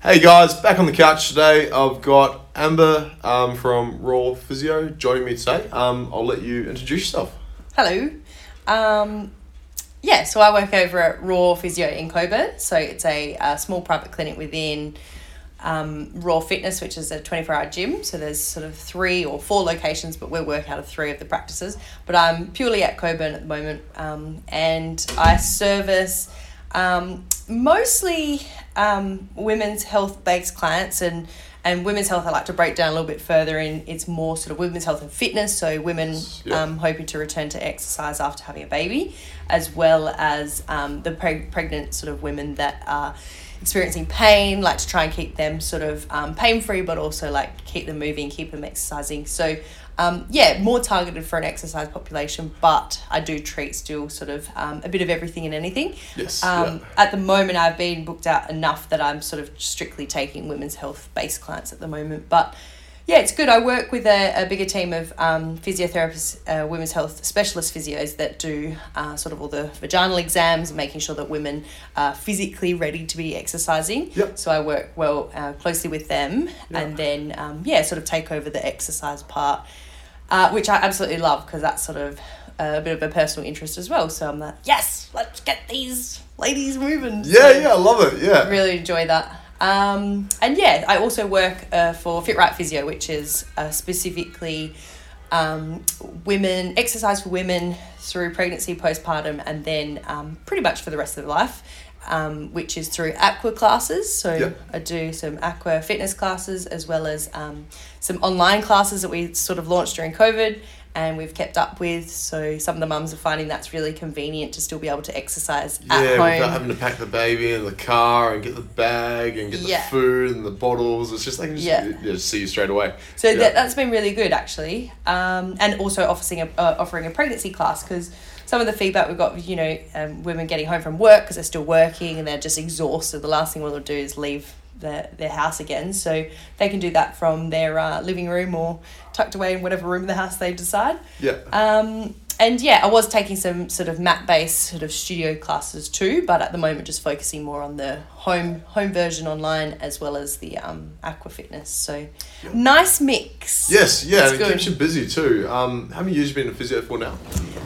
Hey guys, back on the couch today. I've got Amber um, from Raw Physio joining me today. Um, I'll let you introduce yourself. Hello. Um, yeah, so I work over at Raw Physio in Coburg. So it's a, a small private clinic within um, Raw Fitness, which is a 24 hour gym. So there's sort of three or four locations, but we work out of three of the practices. But I'm purely at Coburg at the moment um, and I service um, mostly um, women's health based clients and and women's health I like to break down a little bit further in it's more sort of women's health and fitness so women Yeah. um, hoping to return to exercise after having a baby as well as um, the preg- pregnant sort of women that are experiencing pain like to try and keep them sort of um, pain free but also like keep them moving keep them exercising so um, yeah more targeted for an exercise population but I do treat still sort of um, a bit of everything and anything Yes. um, yeah. at the moment, I've been booked out enough that I'm sort of strictly taking women's health based clients at the moment. But yeah, it's good. I work with a, a bigger team of um, physiotherapists, uh, women's health specialist physios that do uh, sort of all the vaginal exams and making sure that women are physically ready to be exercising. Yep. So I work well uh, closely with them Yeah. and then, um, yeah, sort of take over the exercise part, uh, which I absolutely love because that's sort of a bit of a personal interest as well. So I'm like, yes, let's get these ladies moving. Yeah, So yeah, I love it. Yeah. Really enjoy that. Um, and yeah, I also work uh, for Fit Right Physio, which is uh, specifically um, women, exercise for women through pregnancy, postpartum, and then um, pretty much for the rest of their life, um, which is through aqua classes. So Yep. I do some aqua fitness classes as well as um, some online classes that we sort of launched during COVID and we've kept up with. So some of the mums are finding that's really convenient to still be able to exercise Yeah, at without having to pack the baby in the car and get the bag and get the food and the bottles. It's just like just, Yeah. yeah. just see you straight away. So Yeah. that, that's been really good actually, um, and also offering a uh, offering a pregnancy class because some of the feedback we've got, you know, um, women getting home from work because they're still working and they're just exhausted. The last thing we want to do is leave their their house again, so they can do that from their uh, living room or tucked away in whatever room of the house they decide. Yeah. Um, and yeah, I was taking some sort of mat based sort of studio classes too, but at the moment just focusing more on the home home version online as well as the um, aqua fitness. So nice mix. Yes, yeah, it keeps you busy too. Um, how many years have you been a physio for now?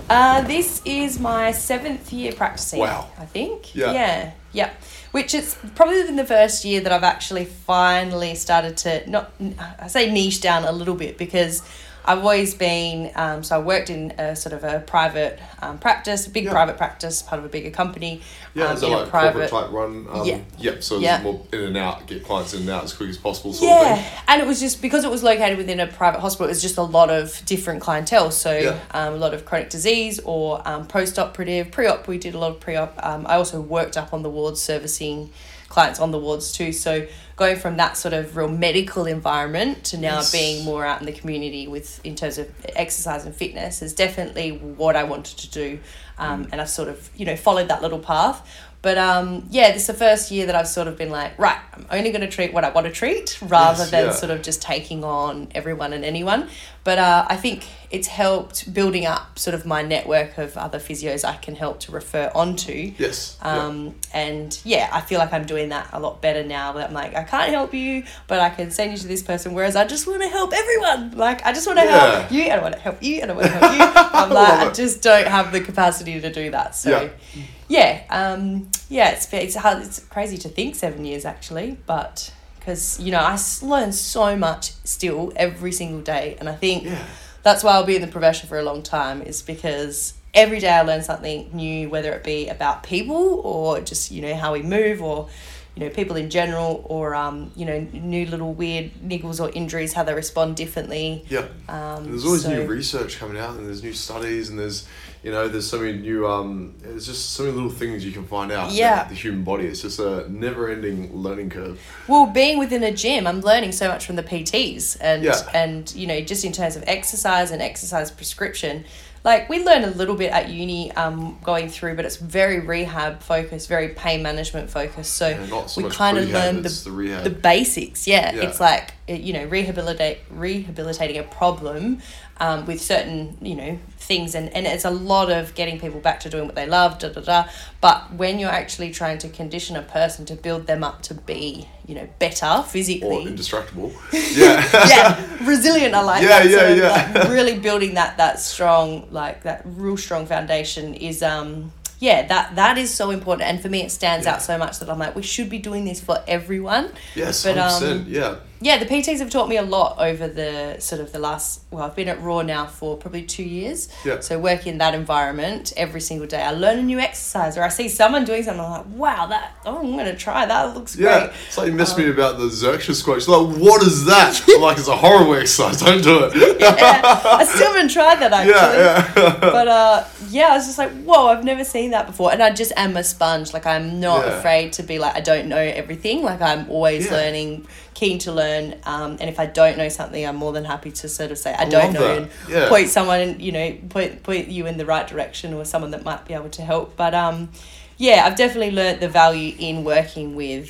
Uh, this is my seventh year practicing. Wow. I think. Yeah. Yeah. Yeah. Which is probably in the first year that I've actually finally started to not I say niche down a little bit because I've always been um, so I worked in a sort of a private um, practice, a big Yeah. private practice, part of a bigger company. Yeah, um, that in a like corporate type run? Um, Yeah. Yep, so it's Yeah. more in and out, get clients in and out as quick as possible sort of Yeah, thing. and it was just because it was located within a private hospital. It was just a lot of different clientele. So Yeah. um, a lot of chronic disease or um, post-operative, pre-op. We did a lot of pre-op. Um, I also worked up on the wards servicing clients on the wards too. So going from that sort of real medical environment to now Yes. being more out in the community with in terms of exercise and fitness is definitely what I wanted to do. Um, And I've sort of you know followed that little path. But um, yeah, this is the first year that I've sort of been like, right, I'm only going to treat what I want to treat rather Yes, than yeah. sort of just taking on everyone and anyone. But uh, I think it's helped building up sort of my network of other physios I can help to refer onto. Yes. yeah. Um, And yeah, I feel like I'm doing that a lot better now. That I'm like, I can't help you, but I can send you to this person. Whereas I just want to help everyone. Like, I just want to Yeah. help you, and I want to help you, and I want to help you. I'm like, I just don't have the capacity to do that. So Yeah. yeah, um, yeah, it's it's hard. It's crazy to think seven years actually, but because you know I learn so much still every single day, and I think Yeah. That's why I'll be in the profession for a long time. Is because every day I learn something new, whether it be about people or just you know how we move or you know people in general or um, you know new little weird niggles or injuries how they respond differently. Yeah. Um, there's always so- new research coming out, and there's new studies, and there's you know there's so many new um there's just so many little things you can find out. Yeah. about The human body. It's just a never-ending learning curve. Well, being within a gym, I'm learning so much from the PTs and Yeah. and you know just in terms of exercise and exercise prescription. Like we learn a little bit at uni um, going through, but it's very rehab focused, very pain management focused. So Yeah, so we kind of learn the, the rehab. the basics. Yeah. Yeah. it's like you know rehabilitate rehabilitating a problem um, with certain you know things and, and it's a lot of getting people back to doing what they love da da da but when you're actually trying to condition a person to build them up to be you know better Or physically indestructible. Yeah. yeah resilient i like Yeah, that yeah, sort of, yeah. like, really building that that strong like that real strong foundation is um yeah that that is so important and for me it stands Yeah. out so much that i'm like we should be doing this for everyone yes, But, 100%. um, yeah. Yeah the pts have taught me a lot over the sort of the last well i've been at raw now for probably two years Yeah. so working in that environment every single day i learn a new exercise or i see someone doing something i'm like wow that oh i'm gonna try that looks Yeah, great it's like you missed Um, me about the Zerchers. She's like, "What is that?" I'm like, "It's a horrible exercise. Don't do it." yeah, i still haven't tried that actually yeah, yeah. but uh yeah i was just like whoa i've never seen that before and i just am a sponge like i'm not Yeah. afraid to be like i don't know everything like i'm always learning keen to learn um, and if i don't know something i'm more than happy to sort of say i, I don't know that. and Yeah. point someone you know point point you in the right direction or someone that might be able to help but um yeah i've definitely learnt the value in working with,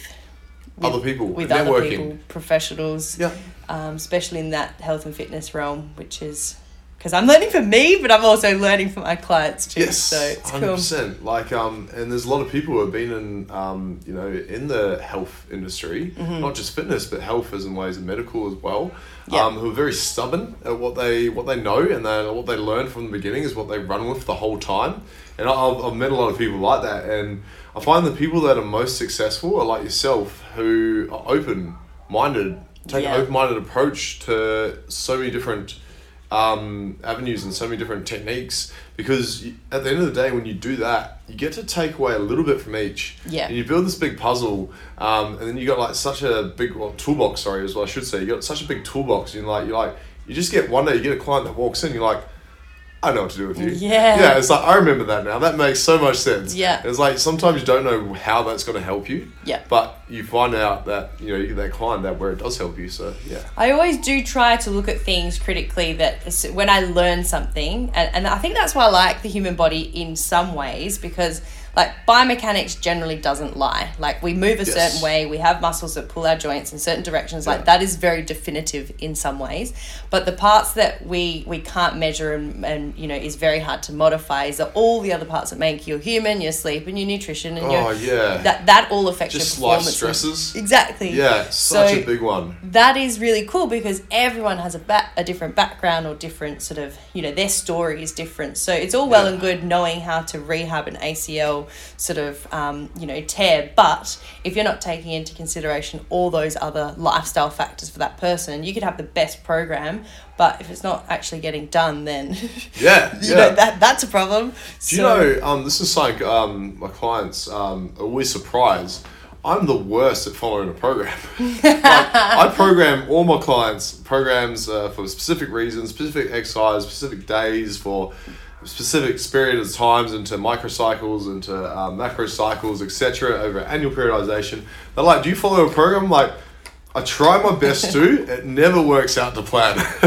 with Other people, with other people professionals Yeah. um, especially in that health and fitness realm, which is because I'm learning for me, but I'm also learning for my clients too. Yes, so it's hundred cool. percent. Like, um, and there's a lot of people who have been in, um, you know, in the health industry, Mm-hmm. not just fitness, but health as in ways of medical as well. Yeah. Um, who are very stubborn at what they what they know and then what they learn from the beginning is what they run with the whole time. And I- I've, I've met a lot of people like that, and I find the people that are most successful are like yourself, who are open minded, take Yeah. an open minded approach to so many different um, avenues and so many different techniques because at the end of the day when you do that you get to take away a little bit from each Yeah. and you build this big puzzle um, and then you got like such a big well, toolbox sorry as well I should say you got such a big toolbox and you're like you're like you just get one day you get a client that walks in you're like I know what to do with you. Yeah. Yeah, it's like I remember that now. That makes so much sense. Yeah. It's like sometimes you don't know how that's going to help you. Yeah. But you find out that you know you get that client that where it does help you. So yeah. I always do try to look at things critically that when I learn something, and, and I think that's why I like the human body in some ways because like biomechanics generally doesn't lie. Like we move a Yes. certain way, we have muscles that pull our joints in certain directions. Yeah. Like that is very definitive in some ways. But the parts that we we can't measure and, and you know is very hard to modify is all the other parts that make you human, your sleep and your nutrition and Oh your yeah. that that all affects Just your life stresses. Exactly. Yeah, such So- a big one. that is really cool because everyone has a ba- a different background or different sort of you know their story is different so it's all well Yeah. and good knowing how to rehab an acl sort of um, you know tear but if you're not taking into consideration all those other lifestyle factors for that person you could have the best program but if it's not actually getting done then Yeah, you yeah. know that that's a problem Do you know, um, this is like um, my clients um, are always surprised. I'm the worst at following a program. like, I program all my clients programs uh, for specific reasons, specific exercise, specific days for specific period of times into microcycles, into uh, macro cycles, etc. over annual periodization. They're like, "Do you follow a program?" Like. I try my best to. It never works out to plan.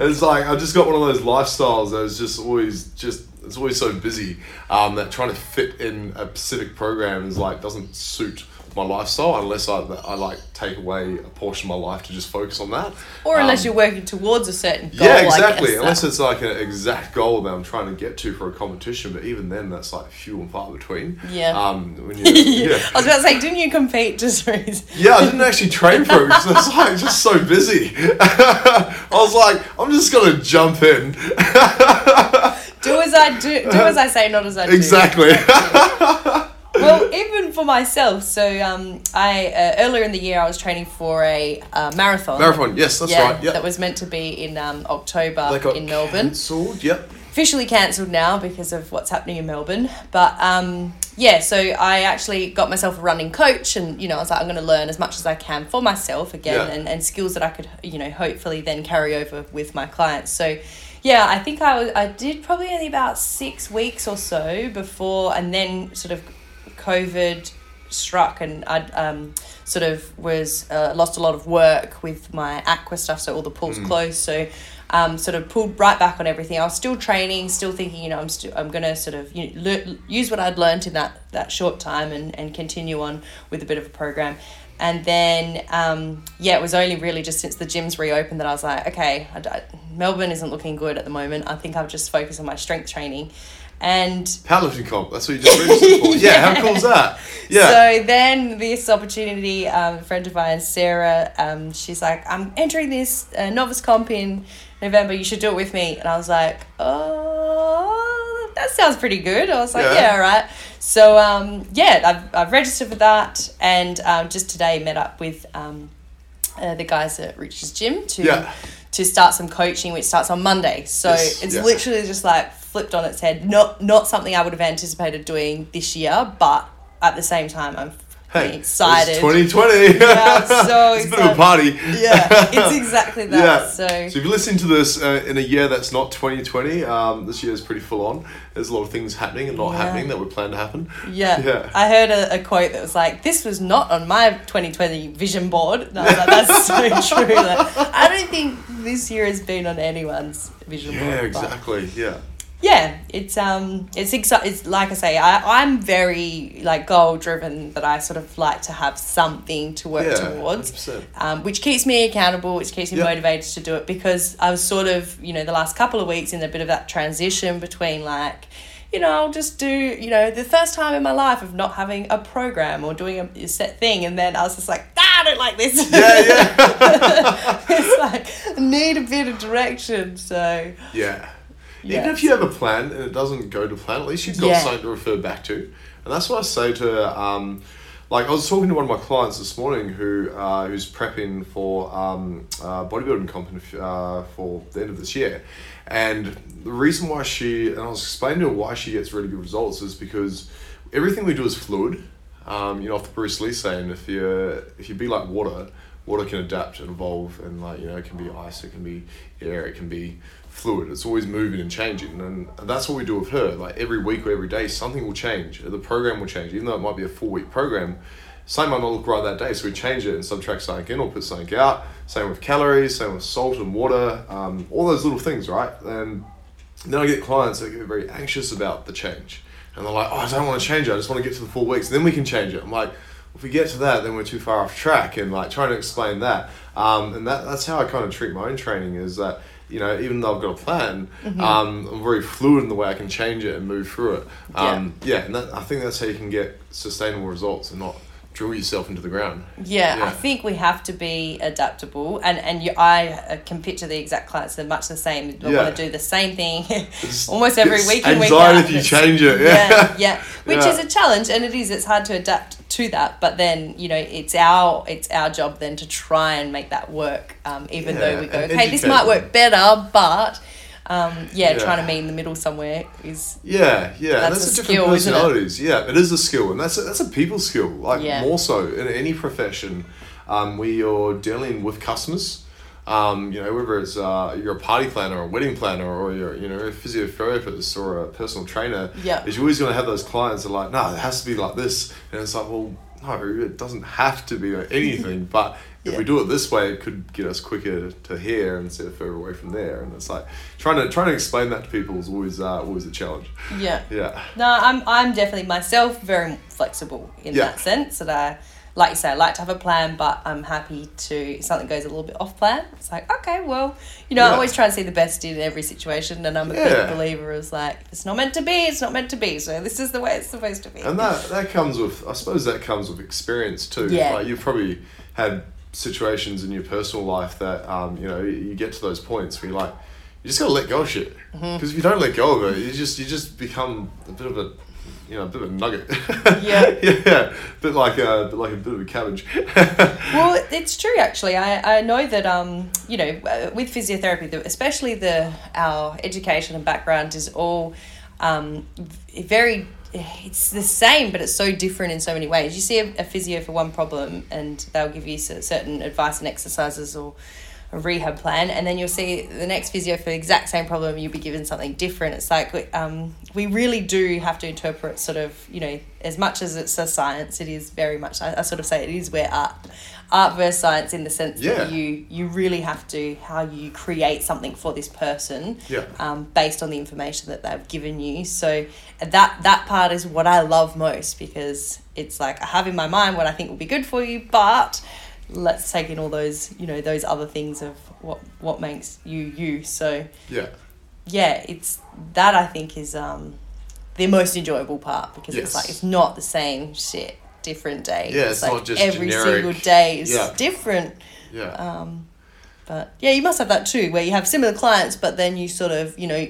it's like I just got one of those lifestyles that is just always just it's always so busy um, that trying to fit in a specific program is like doesn't suit my lifestyle unless I, I like take away a portion of my life to just focus on that. or unless Um, you're working towards a certain goal yeah, exactly. Unless that- it's like an exact goal that I'm trying to get to for a competition, but even then, that's like few and far between. Yeah. Um, when you, yeah. I was about to say, didn't you compete just recently? Yeah, I didn't actually train for it because I was like just so busy. I was like, I'm just gonna jump in. do as I do, do as I say, not as I do. exactly. Well, even for myself, so um, I uh, earlier in the year I was training for a uh, marathon. Marathon, yes, that's yeah, right. Yeah. that was meant to be in um, October in Melbourne. cancelled. Yep. Officially cancelled now because of what's happening in Melbourne. But um, yeah, so I actually got myself a running coach, and you know I was like, I'm going to learn as much as I can for myself again, Yeah. and, and skills that I could you know hopefully then carry over with my clients. So yeah, I think I was I did probably only about six weeks or so before, and then sort of COVID struck, and I um, sort of was uh, lost a lot of work with my aqua stuff, so all the pools closed. So um, sort of pulled right back on everything. I was still training, still thinking, you know, I'm still I'm gonna sort of you know, lear- use what I'd learned in that that short time and and continue on with a bit of a program. And then, um, yeah, it was only really just since the gyms reopened that I was like, okay, I, I, Melbourne isn't looking good at the moment. I think I'll just focus on my strength training. And Powerlifting comp. That's what you just registered for. Yeah, Yeah. how cool is that? Yeah. so then this opportunity, um, a friend of mine, Sarah, um, she's like, I'm entering this uh, novice comp in November. You should do it with me. And I was like, oh, that sounds pretty good. I was like, Yeah. yeah, all right. So um, yeah, I've, I've registered for that, and um, just today met up with um, uh, the guys at Rich's Gym to Yeah. to start some coaching, which starts on Monday. So Yes, it's yeah. literally just like flipped on its head. Not not something I would have anticipated doing this year, but at the same time, I'm Hey, excited. It's 2020. Yeah, so it's a bit of a party. yeah, it's exactly that. Yeah. So So if you're listening to this uh, in a year that's not 2020, um, this year is pretty full on. There's a lot of things happening and not Yeah. happening that were planned to happen. yeah, Yeah. I heard a, a quote that was like, "This was not on my 2020 vision board." And I was like, "That's so true." Like, I don't think this year has been on anyone's vision board. Yeah, but- exactly. Yeah. Yeah it's um it's exci- it's like i say I, i'm very like goal driven that i sort of like to have something to work Yeah, towards 100%. um, which keeps me accountable which keeps me Yep. motivated to do it because i was sort of you know the last couple of weeks in a bit of that transition between like you know i'll just do you know the first time in my life of not having a program or doing a, a set thing and then i was just like ah, i don't like this Yeah, yeah. it's like i need a bit of direction so Yeah. Yeah. Even if you have a plan and it doesn't go to plan, at least you've got Yeah. something to refer back to. And that's what I say to, um, like, I was talking to one of my clients this morning who uh, who's prepping for um, uh, bodybuilding comp in uh, for the end of this year. And the reason why she, and I was explaining to her why she gets really good results is because everything we do is fluid. Um, you know, off the Bruce Lee saying, if you if you be like water, water can adapt and evolve, and like you know, it can be ice, it can be air, it can be fluid. It's always moving and changing, and, that's what we do with her. Like every week or every day, something will change. The program will change, even though it might be a four week program. Same might not look right that day, so we change it and subtract something in or put something out. Same with calories, same with salt and water, um, all those little things, right? And then I get clients that get very anxious about the change. And they're like, oh, I don't want to change it. I just want to get to the four weeks. And then we can change it. I'm like, if we get to that, then we're too far off track. And like trying to explain that. Um, and that, that's how I kind of treat my own training is that, you know, even though I've got a plan, Mm-hmm. um, I'm very fluid in the way I can change it and move through it. Um, yeah. and that, I think that's how you can get sustainable results and not drill yourself into the ground. Yeah, Yeah. I think we have to be adaptable, and and you, I uh, can picture the exact clients are much the same. They Yeah. want to do the same thing almost every week in week out. if you change it, Yeah, yeah. yeah, which is a challenge, and it is. It's hard to adapt to that, but then you know it's our it's our job then to try and make that work. Um, even though we go, and okay, this might work better, but um, yeah, Yeah. trying to meet in the middle somewhere is Yeah, yeah, That's that's, a a different skill, isn't it? personalities. Yeah, it is a skill, and that's a, that's a people skill. Like Yeah. more so in any profession, um, where you're dealing with customers. Um, you know, whether it's uh, you're a party planner or a wedding planner or you're you know a physiotherapist or a personal trainer. Yeah. is you're always going to have those clients that are like, no, it has to be like this, and it's like, well, no, it doesn't have to be anything, but. If we do it this way, it could get us quicker to here instead of further away from there. And it's like trying to trying to explain that to people is always uh, always a challenge. yeah. Yeah. No, I'm I'm definitely myself very flexible in Yeah. that sense that I like you say, I like to have a plan, but I'm happy to if something goes a little bit off plan. It's like, okay, well, you know, I always try and see the best in every situation and I'm a Yeah. big believer of like, it's not meant to be, it's not meant to be. So this is the way it's supposed to be. And that that comes with I suppose that comes with experience too. Yeah. Like you've probably had situations in your personal life that um, you know, you get to those points where you're like you just gotta let go of shit. Mm-hmm. Because if you don't let go of it, you just you just become a bit of a you know, a bit of a nugget. Yeah. yeah. Bit like a bit like a bit of a cabbage. well, it's true actually. I, I know that um you know uh, with physiotherapy, especially the our education and background is all um very. It's the same, but it's so different in so many ways. You see a, a physio for one problem, and they'll give you certain advice and exercises or a rehab plan, and then you'll see the next physio for the exact same problem. You'll be given something different. It's like um, we really do have to interpret sort of you know as much as it's a science, it is very much. I, I sort of say it is where art art versus science in the sense Yeah. that you you really have to how you create something for this person Yeah. um, based on the information that they've given you. So that that part is what I love most because it's like I have in my mind what I think will be good for you, but let's take in all those you know those other things of what what makes you you. So Yeah. yeah, it's that I think is um the most enjoyable part because Yes. it's like it's not the same shit different day. Yeah, it's like not just every generic. single day is Yeah. different. Yeah. Um, but yeah, you must have that too, where you have similar clients, but then you sort of you know,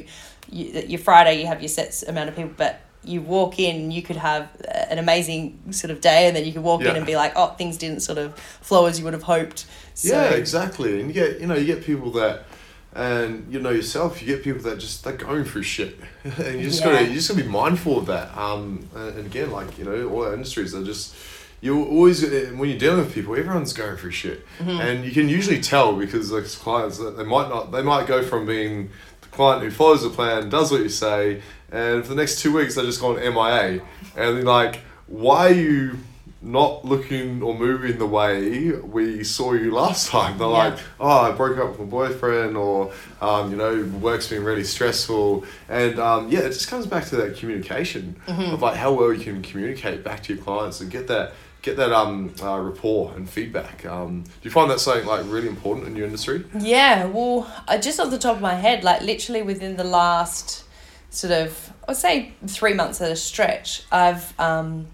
you, your Friday you have your set amount of people, but you walk in, you could have an amazing sort of day, and then you could walk in and be like, oh, things didn't sort of flow as you would have hoped. So, yeah, exactly. And you get you know you get people that, and you know yourself, you get people that just they're going through shit, and you just Yeah. gotta you just gotta be mindful of that. Um, and again, like you know, all our industries are just. You always uh, when you're dealing with people, everyone's going through shit, Mm-hmm. and you can usually tell because like clients that they might not they might go from being the client who follows the plan, does what you say, and for the next two weeks they're just gone MIA, and they're like, why are you not looking or moving the way we saw you last time. They're Yeah. like, oh, I broke up with my boyfriend, or, um, you know, work's been really stressful. And um, yeah, it just comes back to that communication of like how well you can communicate back to your clients and get that. Get that um uh, rapport and feedback. Um, do you find that something like really important in your industry? Yeah, well, uh, just off the top of my head, like literally within the last sort of, I'd say three months at a stretch, I've um,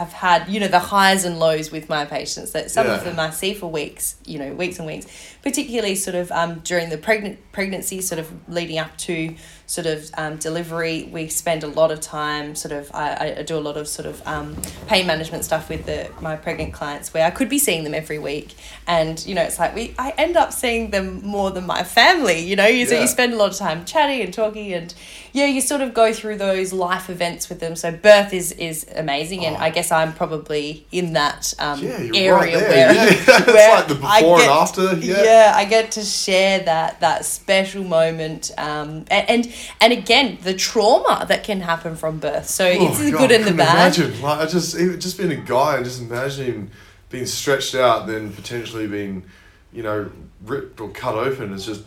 I've had you know the highs and lows with my patients. That some of them I see for weeks, you know, weeks and weeks, particularly sort of um, during the pregnant pregnancy, sort of leading up to sort of um, delivery. We spend a lot of time sort of I, I- do a lot of sort of um, pain management stuff with the my pregnant clients where I could be seeing them every week, and you know it's like we I end up seeing them more than my family. You know, you so you spend a lot of time chatting and talking and yeah, you sort of go through those life events with them. So birth is is amazing, and Oh. I guess I'm probably in that um, Yeah, you're area right where, Yeah, it's where like the I before and get- after, yeah. yeah. I get to share that that special moment, um, a- and and again the trauma that can happen from birth. So it's Oh, the God, good and the bad. Imagine, like I just even just being a guy and just imagining being stretched out, then potentially being, you know, ripped or cut open. It's just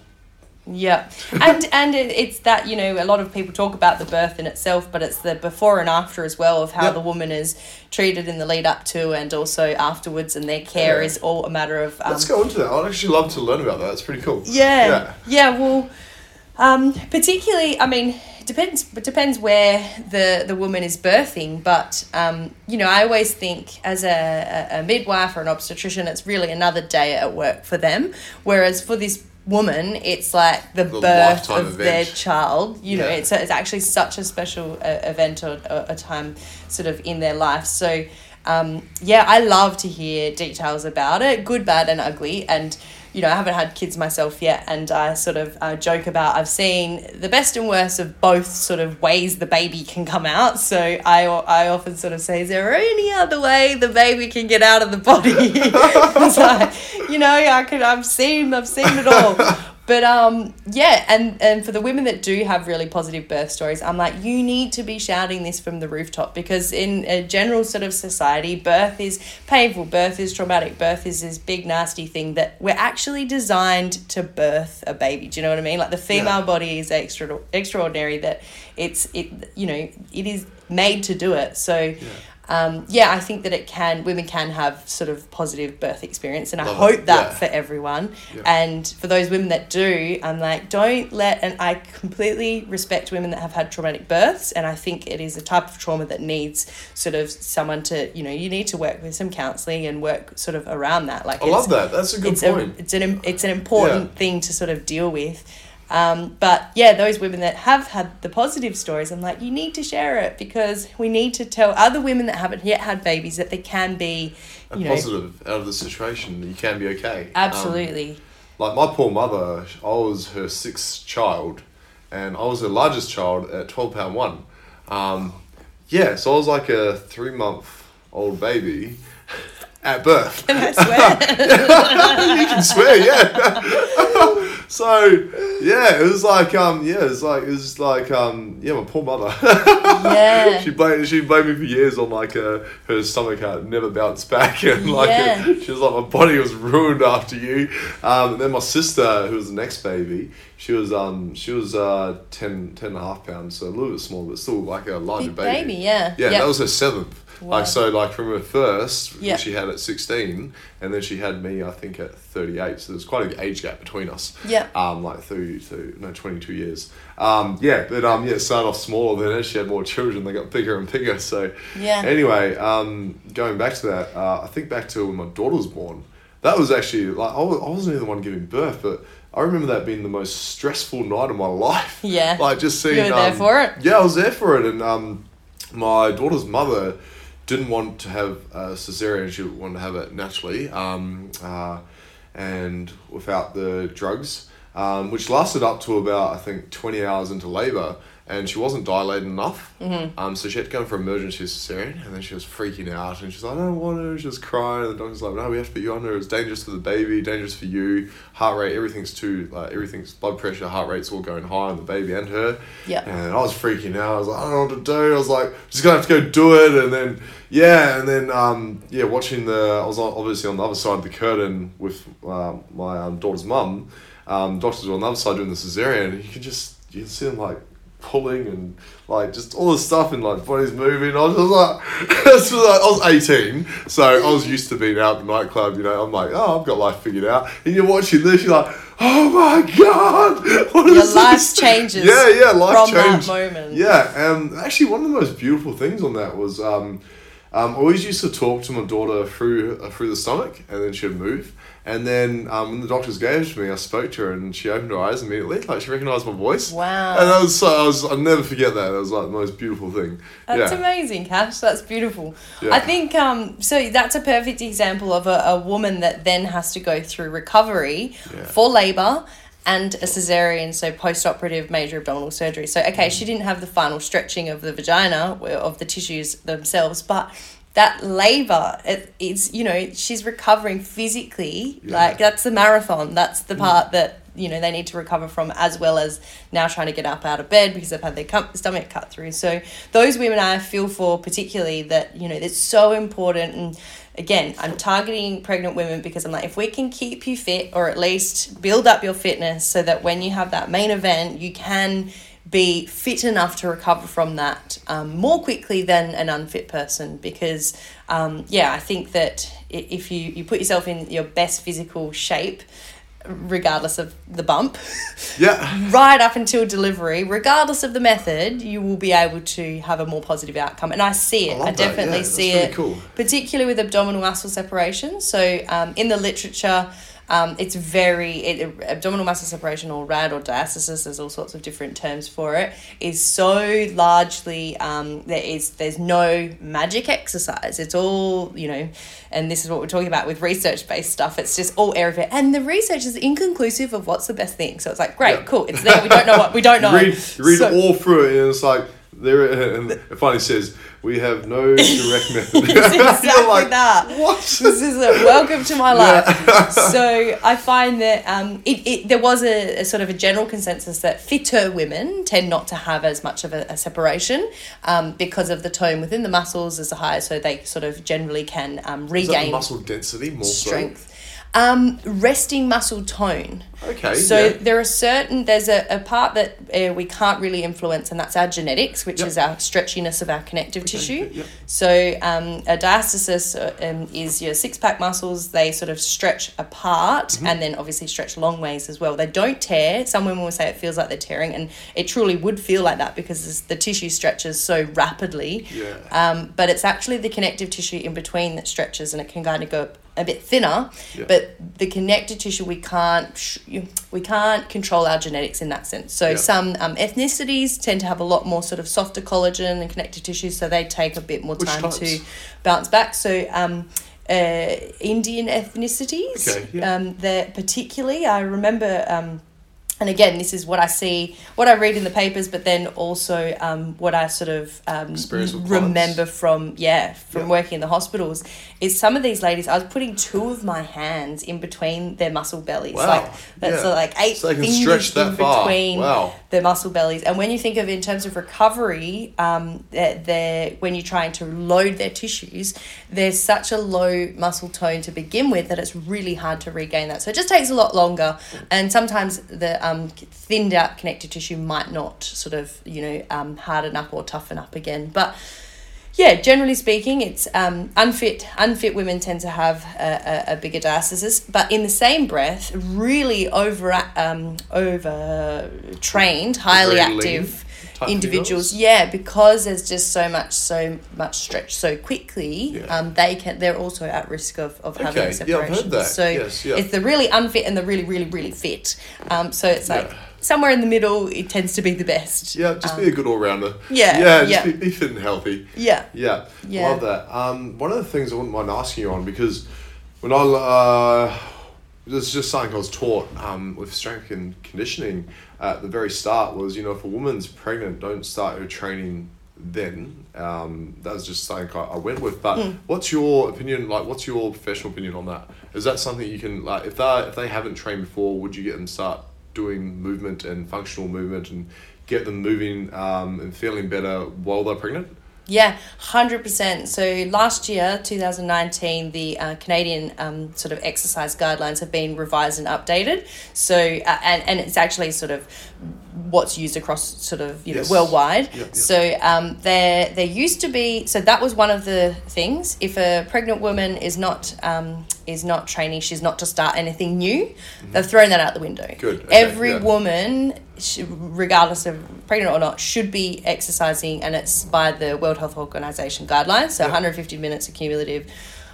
Yeah, and and it, it's that you know a lot of people talk about the birth in itself, but it's the before and after as well of how Yep. the woman is treated in the lead up to and also afterwards, and their care Yeah. is all a matter of. Um, let's go into that. I'd actually love to learn about that. It's pretty cool. Yeah, Yeah. yeah. well, um, particularly, I mean, it depends. It depends where the the woman is birthing, but um, you know, I always think as a, a, a midwife or an obstetrician, it's really another day at work for them. Whereas for this woman, it's like the, The birth of their child. You know, Yeah. it's it's actually such a special uh, event or, or a time sort of in their life. So. Um, yeah, I love to hear details about it, good, bad, and ugly. And you know, I haven't had kids myself yet, and I sort of uh, joke about I've seen the best and worst of both sort of ways the baby can come out. So I, I often sort of say, is there any other way the baby can get out of the body? like, you know, I could, I've seen, I've seen it all. But um, yeah, and and for the women that do have really positive birth stories, I'm like, you need to be shouting this from the rooftop because in a general sort of society, birth is painful, birth is traumatic, birth is this big nasty thing that we're actually designed to birth a baby. Do you know what I mean? Like the female Yeah. body is extra extraordinary that it's it you know it is made to do it. So. Um, yeah, I think that it can women can have sort of positive birth experience, and I Love it. hope that Yeah. for everyone. Yeah. And for those women that do, I'm like, don't let, and I completely respect women that have had traumatic births. And I think it is a type of trauma that needs sort of someone to, you know, you need to work with some counseling and work sort of around that. Like, I love that. That's a good it's point. A, it's an it's an important thing to sort of deal with. Um, but yeah, those women that have had the positive stories, I'm like, you need to share it because we need to tell other women that haven't yet had babies that they can be, a you know, positive out of the situation. You can be okay. Um, absolutely. like my poor mother, I was her sixth child, and I was her largest child at twelve pound one. Um, yeah, so I was like a three month old baby at birth. Can I swear? you can swear, yeah. so yeah, it was like um yeah, it was like it was like um yeah, my poor mother. Yeah. she blamed she blamed me for years on like uh, her stomach had never bounced back and like Yeah. she was like my body was ruined after you. Um, and then my sister, who was the next baby, she was um she was uh 10, 10 and a half pounds, so a little bit smaller, but still like a larger Big baby, baby. yeah. Yeah, Yep. that was her seventh. Wow. Like so, like from her first, Yeah. she had at sixteen, and then she had me, I think, at thirty eight. So there's quite an age gap between us. Yeah. Um, like thirty to no twenty two years. Um, yeah, but um, yeah, started off smaller. Then as she had more children, they got bigger and bigger. So Yeah. Anyway, um, going back to that, uh, I think back to when my daughter was born. That was actually like I wasn't even the one giving birth, but I remember that being the most stressful night of my life. Yeah. Like just seeing. You were there um, for it? Yeah, I was there for it, and um, my daughter's mother didn't want to have a cesarean; she wanted to have it naturally, um, uh, and without the drugs, um, which lasted up to about I think twenty hours into labour, and she wasn't dilated enough. Mm-hmm. Um, so she had to go for emergency cesarean, and then she was freaking out, and she's like, "I don't want to." She was crying, and the doctor's like, "No, we have to put you under. It's dangerous for the baby, dangerous for you. Heart rate, everything's too like everything's blood pressure, heart rate's all going high on the baby and her." Yeah. And I was freaking out. I was like, I don't know what to do. I was like, just gonna have to go do it. And then, yeah, and then, um, yeah, watching the, I was obviously on the other side of the curtain with um, my um, daughter's mum. Um, doctors were on the other side doing the cesarean. And you could just, you could see them like pulling and like just all this stuff and like bodies moving. I was just like, this was like, I was 18, so I was used to being out at the nightclub, you know. I'm like, oh, I've got life figured out. And you're watching this, you're like, oh my god, what Your life this? changes Yeah, yeah, life changes. from that moment. Yeah, and actually, one of the most beautiful things on that was um, um, I always used to talk to my daughter through uh, through the stomach, and then she'd move. And then um, when the doctors gave it to me, I spoke to her, and she opened her eyes immediately, like she recognized my voice. Wow. And that was so I was I'll never forget that. That was like the most beautiful thing. That's yeah. amazing, Cash. That's beautiful. Yeah. I think um, so. That's a perfect example of a, a woman that then has to go through recovery Yeah. for labor and a cesarean, so post-operative major abdominal surgery. So okay, she didn't have the final stretching of the vagina of the tissues themselves, but that labor it, it's you know she's recovering physically Yeah. like that's the marathon that's the mm. part that you know they need to recover from as well as now trying to get up out of bed because they've had their cum- stomach cut through so those women i feel for particularly that you know it's so important and again i'm targeting pregnant women because i'm like if we can keep you fit or at least build up your fitness so that when you have that main event you can be fit enough to recover from that um, more quickly than an unfit person because um, yeah i think that if you, you put yourself in your best physical shape regardless of the bump. Yeah. right up until delivery regardless of the method you will be able to have a more positive outcome. And i see it. I i, love that, definitely yeah, see that's it cool. particularly with abdominal muscle separation. So um, in the literature um, it's very it, abdominal muscle separation or RAD or diastasis. There's all sorts of different terms for it. Is so largely um, there is there's no magic exercise. It's all you know, and this is what we're talking about with research based stuff. It's just all air of it, and the research is inconclusive of what's the best thing. So it's like great, Yeah. cool. It's there. We don't know what we don't know. Read, read So- all through it, and it's like there, and it finally says we have no direct method. Exactly like, that. What? This is a welcome to my life. so I find that um, it, it there was a, a sort of a general consensus that fitter women tend not to have as much of a, a separation um, because of the tone within the muscles is higher, so they sort of generally can um, regain muscle density more so? Um, resting muscle tone. Okay. So yeah. there are certain there's a, a part that uh, we can't really influence, and that's our genetics, which Yep. is our stretchiness of our connective tissue. yep. So um, a diastasis uh, um, is your six pack muscles. They sort of stretch apart, Mm-hmm. and then obviously stretch long ways as well. They don't tear. Some women will say it feels like they're tearing, and it truly would feel like that because the tissue stretches so rapidly. Yeah. Um, but it's actually the connective tissue in between that stretches, and it can kind of go a bit thinner. Yeah. But the connective tissue, we can't we can't control our genetics in that sense. So Yeah. some um, ethnicities tend to have a lot more sort of softer collagen and connective tissue, so they take a bit more Which time types? to bounce back. So um, uh, Indian ethnicities, Okay, yeah. um, they're particularly. I remember. And again, this is what I see, what I read in the papers, but then also um, what I sort of um, remember from yeah from Yeah. working in the hospitals is some of these ladies. I was putting two of my hands in between their muscle bellies, Wow. like that's Yeah. like eight So they can fingers stretch that in far. between Wow. Their muscle bellies. And when you think of in terms of recovery, um, they're when you're trying to load their tissues, there's such a low muscle tone to begin with that it's really hard to regain that. So it just takes a lot longer, and sometimes the um, thinned out connective tissue might not sort of you know um, harden up or toughen up again, but. Yeah, generally speaking, it's um, unfit. Unfit women tend to have a, a, a bigger diastasis, but in the same breath, really over um, over trained, highly active individuals. Yeah, because there's just so much so much stretch so quickly. Yeah. Um, they can they're also at risk of, of having Okay, yeah, I've separation. heard that. So Yes, yeah. it's the really unfit and the really really really fit. Um, so it's like Yeah. Somewhere in the middle. It tends to be the best. Yeah, just be a good all rounder. Um, yeah, Yeah, just yeah. Be, be fit and healthy. Yeah. Yeah, Yeah. love that. Um, one of the things I wouldn't mind asking you on because when I uh, this is just something I was taught um, with strength and conditioning at the very start was you know if a woman's pregnant, don't start her training then. Um, that was just something I, I went with. But Hmm. what's your opinion? Like, what's your professional opinion on that? Is that something you can like if they if they haven't trained before, would you get them to start doing movement and functional movement and get them moving um, and feeling better while they're pregnant? Yeah, hundred percent. So last year, two thousand nineteen, the uh, Canadian um, sort of exercise guidelines have been revised and updated. So uh, and and it's actually sort of what's used across sort of you know worldwide. Yeah, yeah. So um, there there used to be so that was one of the things. If a pregnant woman is not um, is not training, she's not to start anything new. They've thrown that out the window. Mm-hmm. Good, okay, Every yeah. woman, regardless of pregnant or not, should be exercising, and it's by the World Health Organization guidelines. So Yeah. 150 minutes accumulative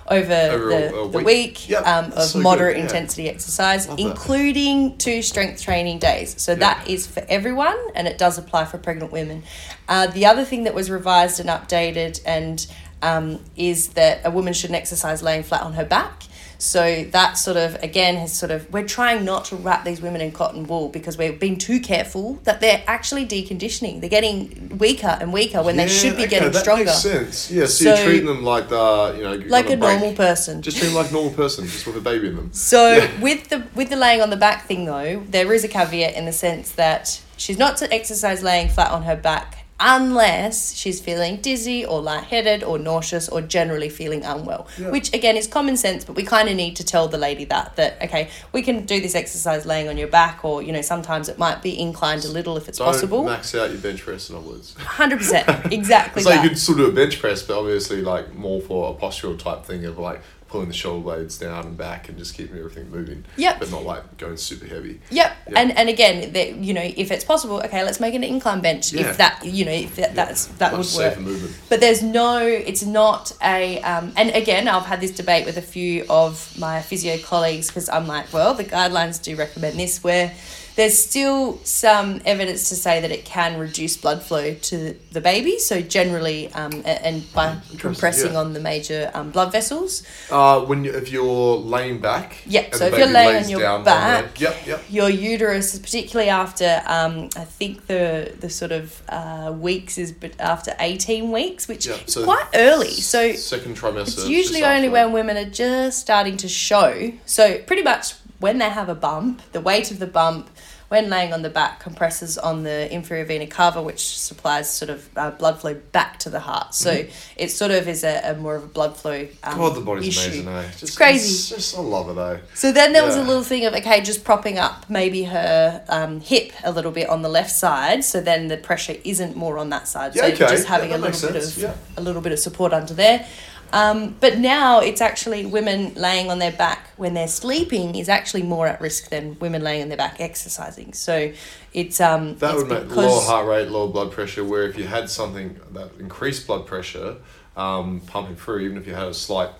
over, Over the, a the week. Yep, um, of so moderate yeah. intensity exercise, Love that. including two strength training days. So that is for everyone, and it does apply for pregnant women. Uh, the other thing that was revised and updated and um, is that a woman shouldn't exercise laying flat on her back. So that sort of again has sort of we're trying not to wrap these women in cotton wool because we've been too careful that they're actually deconditioning. They're getting weaker and weaker when they should be okay, getting that stronger. Makes sense. Yeah, so, So- you're treating them like the you know Like a break. normal person. Just treat them like a normal person, just with a baby in them. So Yeah. with the with the laying on the back thing though, there is a caveat in the sense that she's not to exercise laying flat on her back unless she's feeling dizzy or lightheaded or nauseous or generally feeling unwell. Yeah. Which again is common sense, but we kind of need to tell the lady that that okay, we can do this exercise laying on your back or you know sometimes it might be inclined a little if it's Don't possible. max out your bench press, in other words. 100% exactly So you that. could still do a bench press, but obviously like more for a postural type thing of like pulling the shoulder blades down and back and just keeping everything moving. Yep. But not like going super heavy. Yep. Yeah. And and again, that you know, if it's possible, okay, let's make an incline bench. Yeah. If that you know, if that, that's that Much would work. movement. But there's no, it's not a, um, and again, I've had this debate with a few of my physio colleagues because I'm like, well, the guidelines do recommend this, where there's still some evidence to say that it can reduce blood flow to the baby. So generally, um, and by compressing yeah. on the major um, blood vessels, Uh, when you, if you're laying back. Yeah, so if you're laying on your back, the, yep, yep. your uterus, particularly after um, I think the the sort of uh, weeks is but after eighteen weeks, which Yeah, is quite early. So second trimester. it's usually only that. when women are just starting to show. So pretty much when they have a bump, the weight of the bump. When laying on the back, compresses on the inferior vena cava, which supplies sort of uh, blood flow back to the heart. So it sort of is a, a more of a blood flow. Um, God, the body's issue. amazing, eh? Just, crazy. It's just, I love it, eh? So then there was a little thing of okay, just propping up maybe her um, hip a little bit on the left side, so then the pressure isn't more on that side. Yeah, so okay. just having Yeah, a little bit of. Yeah. a little bit of support under there. Um, but now it's actually women laying on their back when they're sleeping is actually more at risk than women laying on their back exercising. So it's um That it's would make lower heart rate, lower blood pressure. Where if you had something that increased blood pressure um, pumping through, even if you had a slight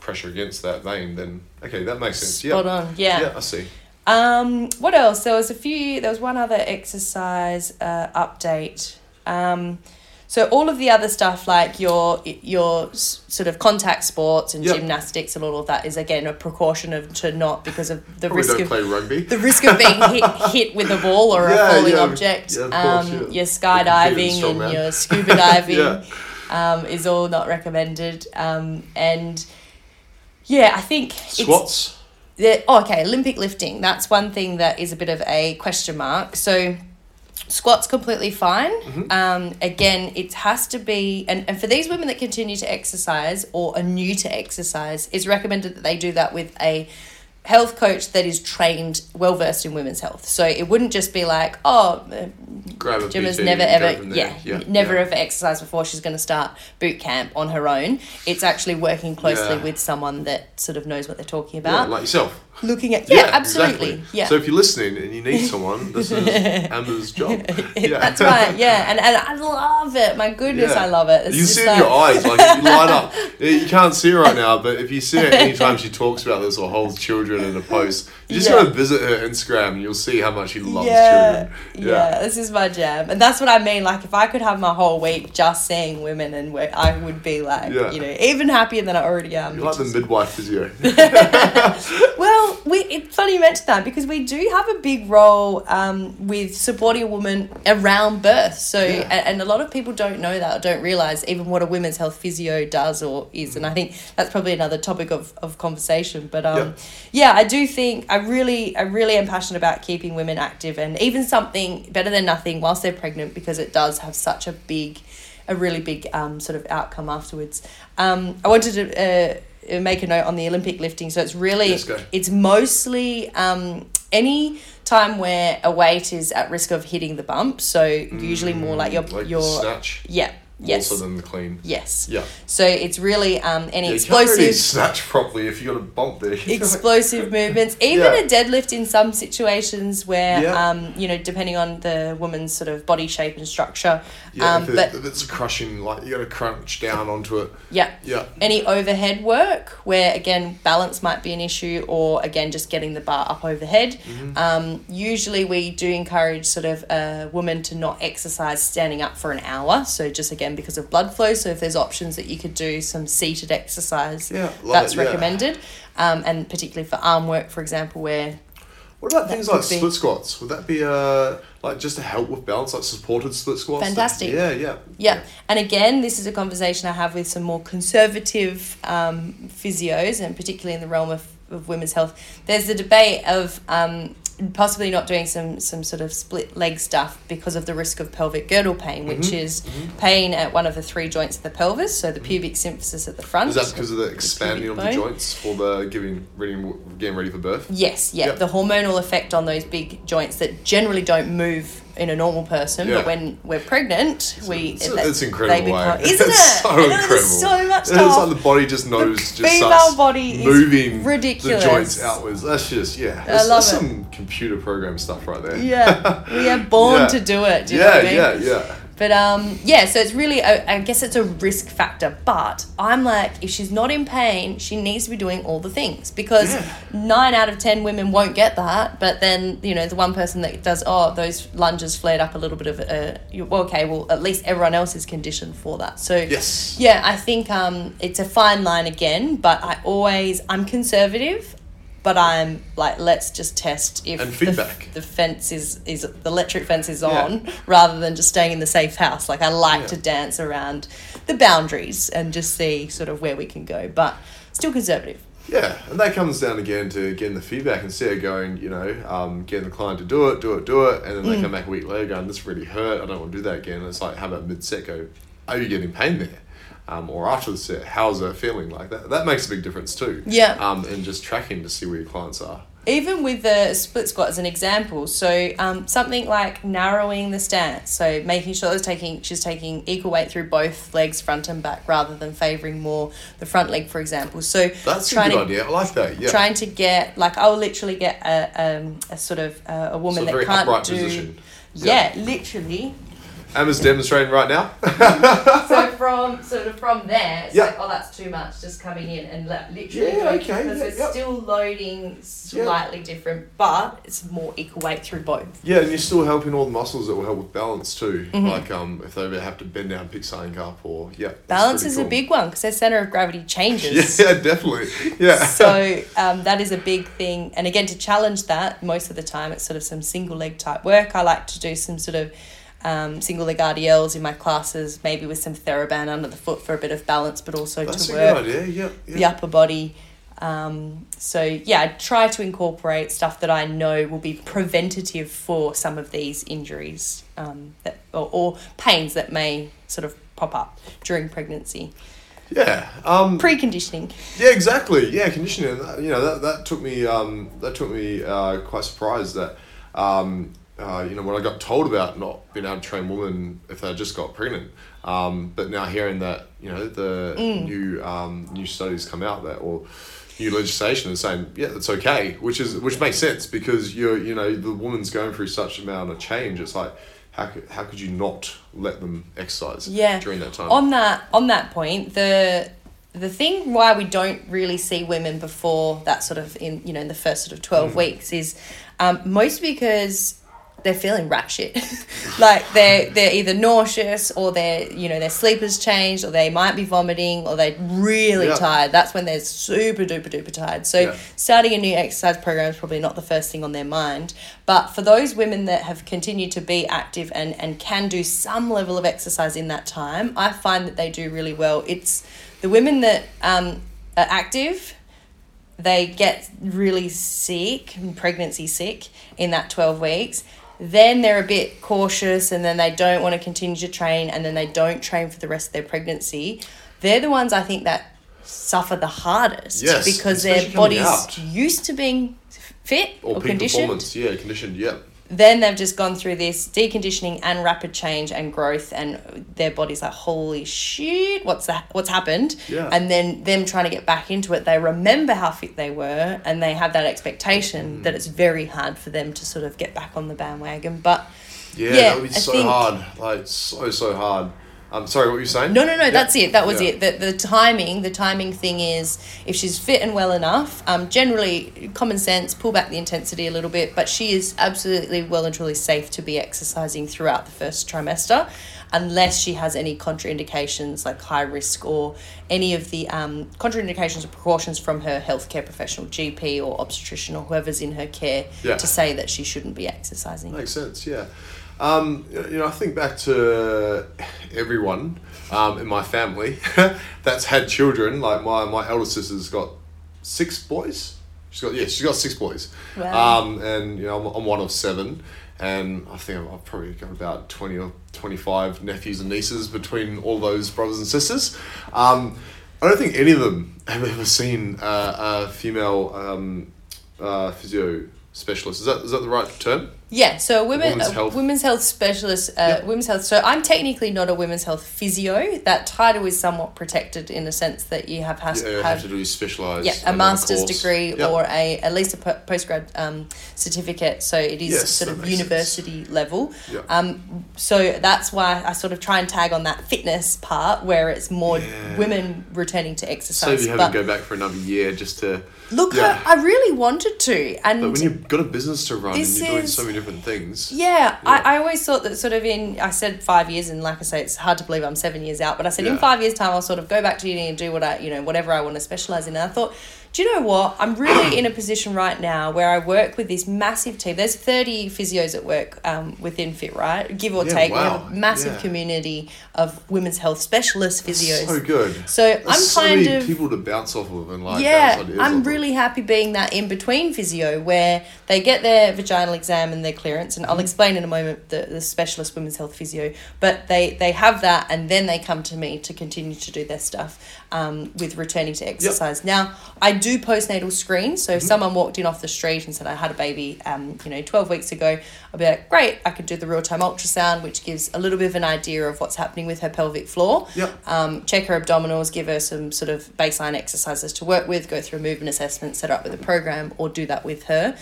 pressure against that vein, then okay, that makes sense. spot yeah. on. Yeah. yeah, I see. Um, what else? There was a few. There was one other exercise uh, update. Um, So all of the other stuff like your your sort of contact sports and Yep. gymnastics and all of that is again a precaution of to not because of the risk of the risk of being hit hit with a ball or Yeah, a falling yeah, object. yeah, course, um. Your skydiving and man. your scuba diving um, is all not recommended. Um, and yeah, I think Squats. the, oh, okay, Olympic lifting. That's one thing that is a bit of a question mark. So, squats completely fine. Mm-hmm. Um, again, it has to be, and, and for these women that continue to exercise or are new to exercise, it's recommended that they do that with a health coach that is trained, well versed in women's health. So it wouldn't just be like, oh, uh, Grab PT never ever, yeah, yeah, never yeah. ever exercised before. She's going to start boot camp on her own. It's actually working closely Yeah. with someone that sort of knows what they're talking about. like yourself. Looking at yeah, absolutely, exactly. yeah. So if you're listening and you need someone, this is Amber's job. Yeah. That's right, yeah, and and I love it. My goodness, Yeah. I love it. It's you see in like- your eyes, like you light up. You can't see her right now, but if you see her anytime she talks about this or holds children in a post, you just Yeah. gotta visit her Instagram and you'll see how much she loves yeah, children. yeah, this is my jam, and that's what I mean. Like, if I could have my whole week just seeing women, and wo- I would be like, Yeah. you know, even happier than I already am. You're like the midwife physio. Well, we it's funny you mentioned that because we do have a big role um, with supporting a woman around birth. So, Yeah. and, and a lot of people don't know that or don't realize even what a women's health physio does or is. And I think that's probably another topic of, of conversation. But um, yeah. I do think I really, I really am passionate about keeping women active and even something better than nothing whilst they're pregnant because it does have such a big, a really big um, sort of outcome afterwards. Um, I wanted to. Uh, make a note on the Olympic lifting. So it's really it's mostly um, any time where a weight is at risk of hitting the bump. So usually more like your Mm, like your snatch. yeah yes Also than the clean. yes. Yeah. So it's really um, any Yeah, you can't explosive snatch properly if you got a bump there. explosive movements even Yeah. a deadlift in some situations where Yeah. um, you know depending on the woman's sort of body shape and structure Yeah, um, if, but if it's crushing, like you got to crunch down onto it. yeah Yeah. any overhead work where again balance might be an issue or again just getting the bar up overhead Mm-hmm. um, usually we do encourage sort of a woman to not exercise standing up for an hour so just again because of blood flow so if there's options that you could do some seated exercise Yeah, like- that's yeah. recommended um, and particularly for arm work for example where What about things like be- split squats? Would that be uh like just to help with balance, like supported split squats? Fantastic. Yeah, yeah. Yeah, and again, this is a conversation I have with some more conservative um, physios, and particularly in the realm of, of women's health. There's the debate of um, possibly not doing some some sort of split leg stuff because of the risk of pelvic girdle pain, which Mm-hmm. is pain at one of the three joints of the pelvis, so the pubic symphysis at the front. Is that because of the expanding of the joints for the giving ready getting ready for birth? Yes, yeah, Yep. the hormonal effect on those big joints that generally don't move in a normal person, Yeah. but when we're pregnant, we It's, they- it's incredible, they become- isn't It's it? so I incredible. So much Stuff. It's like the body just knows, just female body is moving ridiculous. the joints outwards. That's just yeah. I That's, love that's it. some computer program stuff right there. yeah, we are born Yeah. to do it. Do you yeah, I mean? yeah, yeah. But um, yeah, so it's really, I I guess it's a risk factor. But I'm like, if she's not in pain, she needs to be doing all the things because Yeah. nine out of ten women won't get that. But then you know, the one person that does, oh, those lunges flared up a little bit of a, well, okay, well, at least everyone else is conditioned for that. So Yes. yeah, I think um, it's a fine line again. But I always, I'm conservative. But I'm like, let's just test if And the- feedback. The, fence is is the electric fence is Yeah. on, rather than just staying in the safe house. Like I like Yeah. to dance around the boundaries and just see sort of where we can go, but still conservative. Yeah, and that comes down again to getting the feedback instead of going, you know, um, getting the client to do it, do it, do it, and then Mm. they come back a week later going, this really hurt, I don't want to do that again. And it's like, how about mid set go, are you getting pain there? Um, or after the set, how's it feeling? Like that, that makes a big difference too. Yeah. Um, and just tracking to see where your clients are. Even with the split squat as an example, so um, something like narrowing the stance, so making sure taking she's taking equal weight through both legs, front and back, rather than favouring more the front leg, for example. So That's a good to idea. I like that. Yeah. trying to get like I'll literally get a um, a sort of uh, a woman So a very that can't upright do position. yeah, literally Emma's demonstrating right now. so from sort of from there, it's Yeah. like, oh, that's too much, just coming in and literally Yeah, okay, because yeah, we're yep. still loading slightly different, but it's more equal weight through both. Yeah, and you're still helping all the muscles that will help with balance too. Mm-hmm. Like um, if they ever have to bend down, pick something up, or yeah. Balance is cool. a big one because their center of gravity changes. Yeah, definitely. Yeah. so um, that is a big thing and again to challenge that most of the time it's sort of some single leg type work i like to do some sort of um, single leg rdls in my classes maybe with some theraband under the foot for a bit of balance but also That's to work good idea. Yeah. yeah. the upper body um, so yeah i try to incorporate stuff that i know will be preventative for some of these injuries um, that, or, or pains that may sort of pop up during pregnancy Yeah. Um, preconditioning Yeah, exactly. Yeah, conditioning. You know, that, that took me um, that took me uh, quite surprised that um, uh, you know when I got told about not being able to train women if they just got pregnant. Um, but now hearing that you know the new um, new studies come out that or new legislation is saying yeah that's okay, which is which makes sense because you're you know the woman's going through such amount of change. It's like how could, how could you not let them exercise yeah during that time? on that on that point the the thing why we don't really see women before that sort of in you know in the first sort of 12 Mm. weeks is um, most because they're feeling rat shit like they're they're either nauseous or they're you know their sleep has changed or they might be vomiting or they're really Yeah. tired that's when they're super duper duper tired so Yeah. starting a new exercise program is probably not the first thing on their mind. But for those women that have continued to be active and, and can do some level of exercise in that time, I find that they do really well. It's the women that um, are active, they get really sick, pregnancy sick, in that 12 weeks. Then they're a bit cautious and then they don't want to continue to train and then they don't train for the rest of their pregnancy. They're the ones I think that suffer the hardest Yes, because their body's used to being fit or or, conditioned. performance, yeah, conditioned, yeah. Then they've just gone through this deconditioning and rapid change and growth, and their body's like, "Holy shit, what's that? What's happened?" Yeah. And then them trying to get back into it, they remember how fit they were, and they have that expectation Mm. that it's very hard for them to sort of get back on the bandwagon. But Yeah, Yeah, that would be I so think- hard. Like so so hard. I'm sorry, what were you saying? No, no, no. Yeah. That's it. That was Yeah. it. The, the timing. The timing thing is if she's fit and well enough. Um, generally, common sense. Pull back the intensity a little bit, but she is absolutely well and truly safe to be exercising throughout the first trimester, unless she has any contraindications like high risk or any of the um, contraindications or precautions from her healthcare professional, GP or obstetrician or whoever's in her care, Yeah. to say that she shouldn't be exercising. Makes sense, yeah. Um, you know, I think back to everyone um, in my family that's had children. Like my, my elder sister's got six boys. She's got yeah, she's got six boys. Wow. Um, and you know, I'm, I'm one of seven, and I think I've probably got about twenty or twenty five nephews and nieces between all those brothers and sisters. Um, I don't think any of them have ever seen uh, a female um, uh, physio specialist. Is that is that the right term? Yeah, so women Women's a health. women's health specialist, uh, Yep. women's health. So I'm technically not a women's health physio. That title is somewhat protected in the sense that you have has Yeah, have, have to do specialized. yeah, a master's course. degree Yep. or a at least a postgrad um, certificate. So it is Yes, sort of makes sense. university level. Yep. Um, so that's why I sort of try and tag on that fitness part where it's more Yeah. women returning to exercise. so you have but to go back for another year just to. look, yeah. I, I really wanted to, and But when you've got a business to run and you're doing so many different things. Yeah, Yeah. I, I always thought that sort of in I said five years and like I say it's hard to believe I'm seven years out, but I said in five years time I'll sort of go back to uni and do what I you know whatever I want to specialize in. And I thought, do you know what? I'm really in a position right now where I work with this massive team. There's 30 physios at work um, within Fit Right, give or Yeah, take. We have a massive Yeah. community of women's health specialist physios. So good. So There's I'm so kind many of people to bounce off of and like yeah, I'm really happy being that in between physio where they get their vaginal exam and their clearance, and I'll Mm-hmm. explain in a moment the, the specialist women's health physio. But they they have that, and then they come to me to continue to do their stuff um, with returning to exercise. Now I do postnatal screens, so if Mm-hmm. someone walked in off the street and said I had a baby, um, you know, twelve weeks ago, I'd be like, great, I could do the real time ultrasound, which gives a little bit of an idea of what's happening with her pelvic floor Yep. um, check her abdominals, give her some sort of baseline exercises to work with, go through a movement assessment, set her up with a program, or do that with her.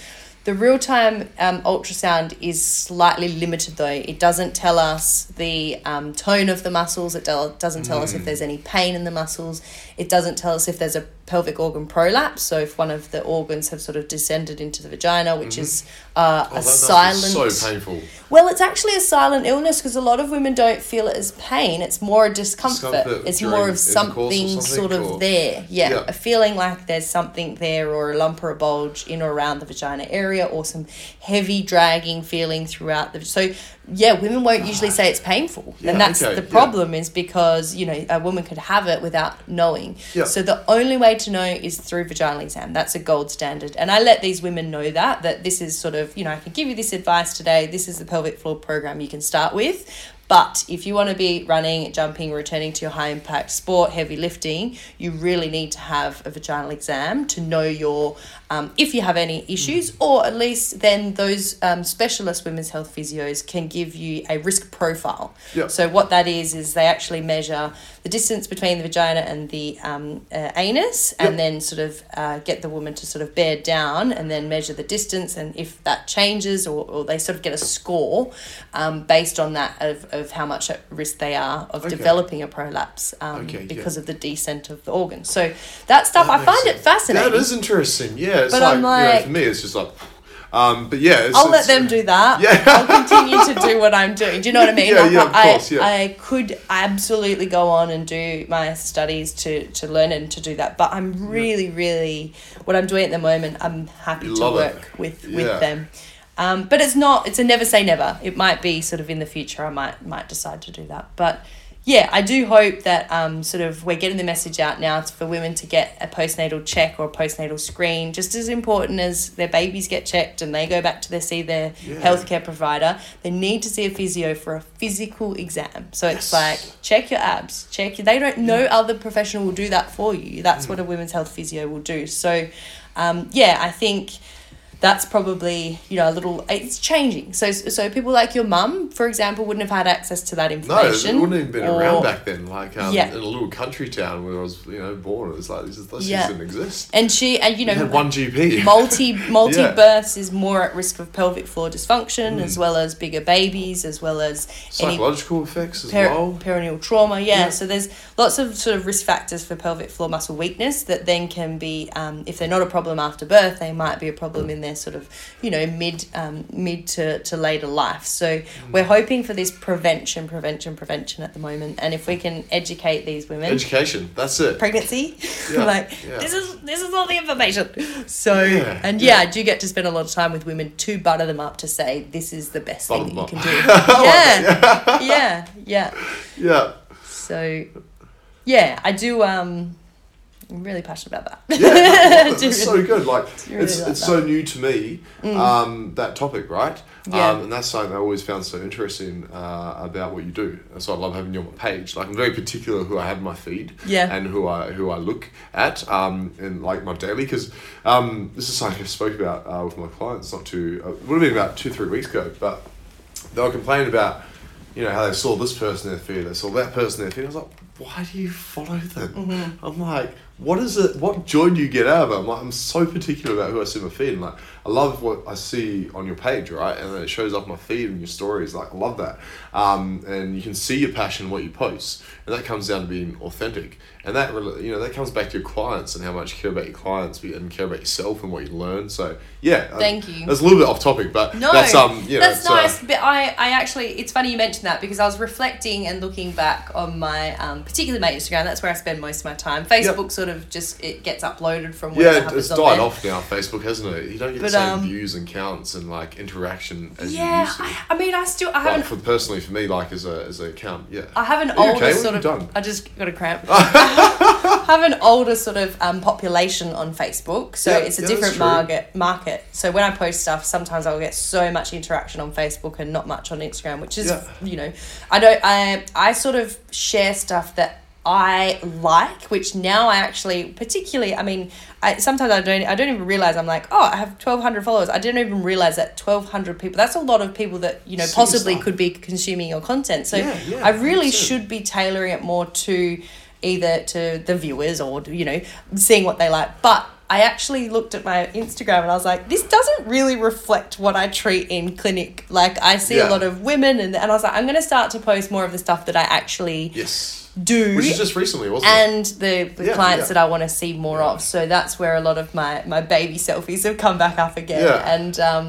The real time um, ultrasound is slightly limited though. It doesn't tell us the um, tone of the muscles, it do- doesn't tell us if there's any pain in the muscles, it doesn't tell us if there's a pelvic organ prolapse, so if one of the organs have sort of descended into the vagina, which is uh, Oh, a that silent. so painful. Well, it's actually a silent illness because a lot of women don't feel it as pain. It's more a discomfort. Discomfort it's more of something, something, sort of or- there. Yeah, Yeah. a feeling like there's something there or a lump or a bulge in or around the vagina area or some heavy dragging feeling throughout the. So, yeah, women won't usually say it's painful. Yeah, and that's okay, the yeah. problem is because, you know, a woman could have it without knowing. Yeah. So the only way to know is through vaginal exam. That's a gold standard. And I let these women know that, that this is sort of, you know, I can give you this advice today. This is the pelvic floor program you can start with. But if you want to be running, jumping, returning to your high impact sport, heavy lifting, you really need to have a vaginal exam to know your, um, if you have any issues, or at least then those um, specialist women's health physios can give you a risk profile. Yeah. So what that is is they actually measure the distance between the vagina and the um, uh, anus, and Yep. then sort of uh, get the woman to sort of bear down, and then measure the distance, and if that changes, or, or they sort of get a score um, based on that of, of how much at risk they are of Okay. developing a prolapse um, Okay, yeah. because of the descent of the organ. So that stuff That I find it fascinating. That is interesting. Yeah, it's But like, I'm you know, like- for me, it's just like, um, but yeah, it's, I'll let them do that. Yeah. I'll continue to do what I'm doing. Do you know what I mean? Yeah, Like, yeah, of I, course, yeah. I could absolutely go on and do my studies to, to learn and to do that. But I'm really, really, what I'm doing at the moment, I'm happy You to love it. work with, Yeah. with them. Um, but it's not, it's a never say never. It might be sort of in the future, I might, might decide to do that. But yeah, I do hope that um, sort of we're getting the message out now for women to get a postnatal check or a postnatal screen, just as important as their babies get checked and they go back to their see their Yeah. healthcare provider. They need to see a physio for a physical exam. So it's Yes. like check your abs, check your. They don't. No other professional will do that for you. That's what a women's health physio will do. So, um, yeah, I think that's probably you know a little it's changing so so people like your mum for example wouldn't have had access to that information No, it wouldn't have been or- around back then. Like um, Yeah. in a little country town where I was, you know, born. It was like this, is, this Yeah. doesn't exist. and she and you You know had one GP. multi multi Yeah. births is more at risk of pelvic floor dysfunction Mm. as well as bigger babies as well as Psychological effects as per- well. perineal trauma. Yeah. Yeah. so there's lots of sort of risk factors for pelvic floor muscle weakness that then can be, um, if they're not a problem after birth, they might be a problem in their sort of, you know, mid um, mid to, to later life. So we're hoping for this prevention, prevention, prevention at the moment, and if we can educate these women. Education. That's it. Pregnancy, Yeah, like yeah. this is this is all the information. So Yeah, and yeah. I do get to spend a lot of time with women to butter them up to say this is the best Butter thing that you can do. yeah, yeah, yeah. Yeah. So, yeah, I do. Um, I'm really passionate about that. Yeah, I love it. It's so good. Like really it's like it's that. so new to me. Um, that topic, right? Yeah. Um, and that's something I always found so interesting uh, about what you do. That's why I love having you on my page. Like I'm very particular who I have in my feed. Yeah. And who I who I look at. Um, in like my daily because um, this is something I spoke about uh, with my clients not too. Uh, it would have been about two three weeks ago, but they were complaining about you know how they saw this person in their feed, they saw that person in their feed. I was like, why do you follow them? Mm-hmm. I'm like, what is it? What joy do you get out of it? I'm like, I'm so particular about who I see in my feed. And like, I love what I see on your page, right? And then it shows up my feed and your stories. Like, I love that. Um, and you can see your passion in what you post, and that comes down to being authentic. And that really, you know, that comes back to your clients and how much you care about your clients and care about yourself and what you learn. So yeah, Thank you. That's a little bit off topic, but No, that's um, you know, that's uh, nice. But I, I actually, it's funny you mentioned that because I was reflecting and looking back on my, um, particularly my Instagram. That's where I spend most of my time. Facebook sort of just it gets uploaded from Yeah, it's died off now. Facebook hasn't it? You don't get But, the same um, views and counts and like interaction as you Yeah, used to. I, I mean, I still, I Like haven't, for personally for me, like as a as a account, yeah. I have an older okay? sort of. done? I just got a cramp. I have an older sort of um, population on Facebook, so Yeah, it's a yeah, different market. Market. So when I post stuff, sometimes I'll get so much interaction on Facebook and not much on Instagram, which is Yeah. you know, I don't. I I sort of share stuff that. I like, which now I actually particularly. I mean, I sometimes I don't. I don't even realize I'm like, oh, I have twelve hundred followers. I didn't even realize that twelve hundred people. That's a lot of people that you know possibly stuff. could be consuming your content. So Yeah, yeah, I really should be tailoring it more to either to the viewers or you know seeing what they like. But I actually looked at my Instagram and I was like, this doesn't really reflect what I treat in clinic. Like I see Yeah. a lot of women and and I was like, I'm gonna start to post more of the stuff that I actually Yes. do Which is just recently, wasn't it? and the, the Yeah, clients yeah. that I want to see more of. So that's where a lot of my, my baby selfies have come back up again. Yeah. And um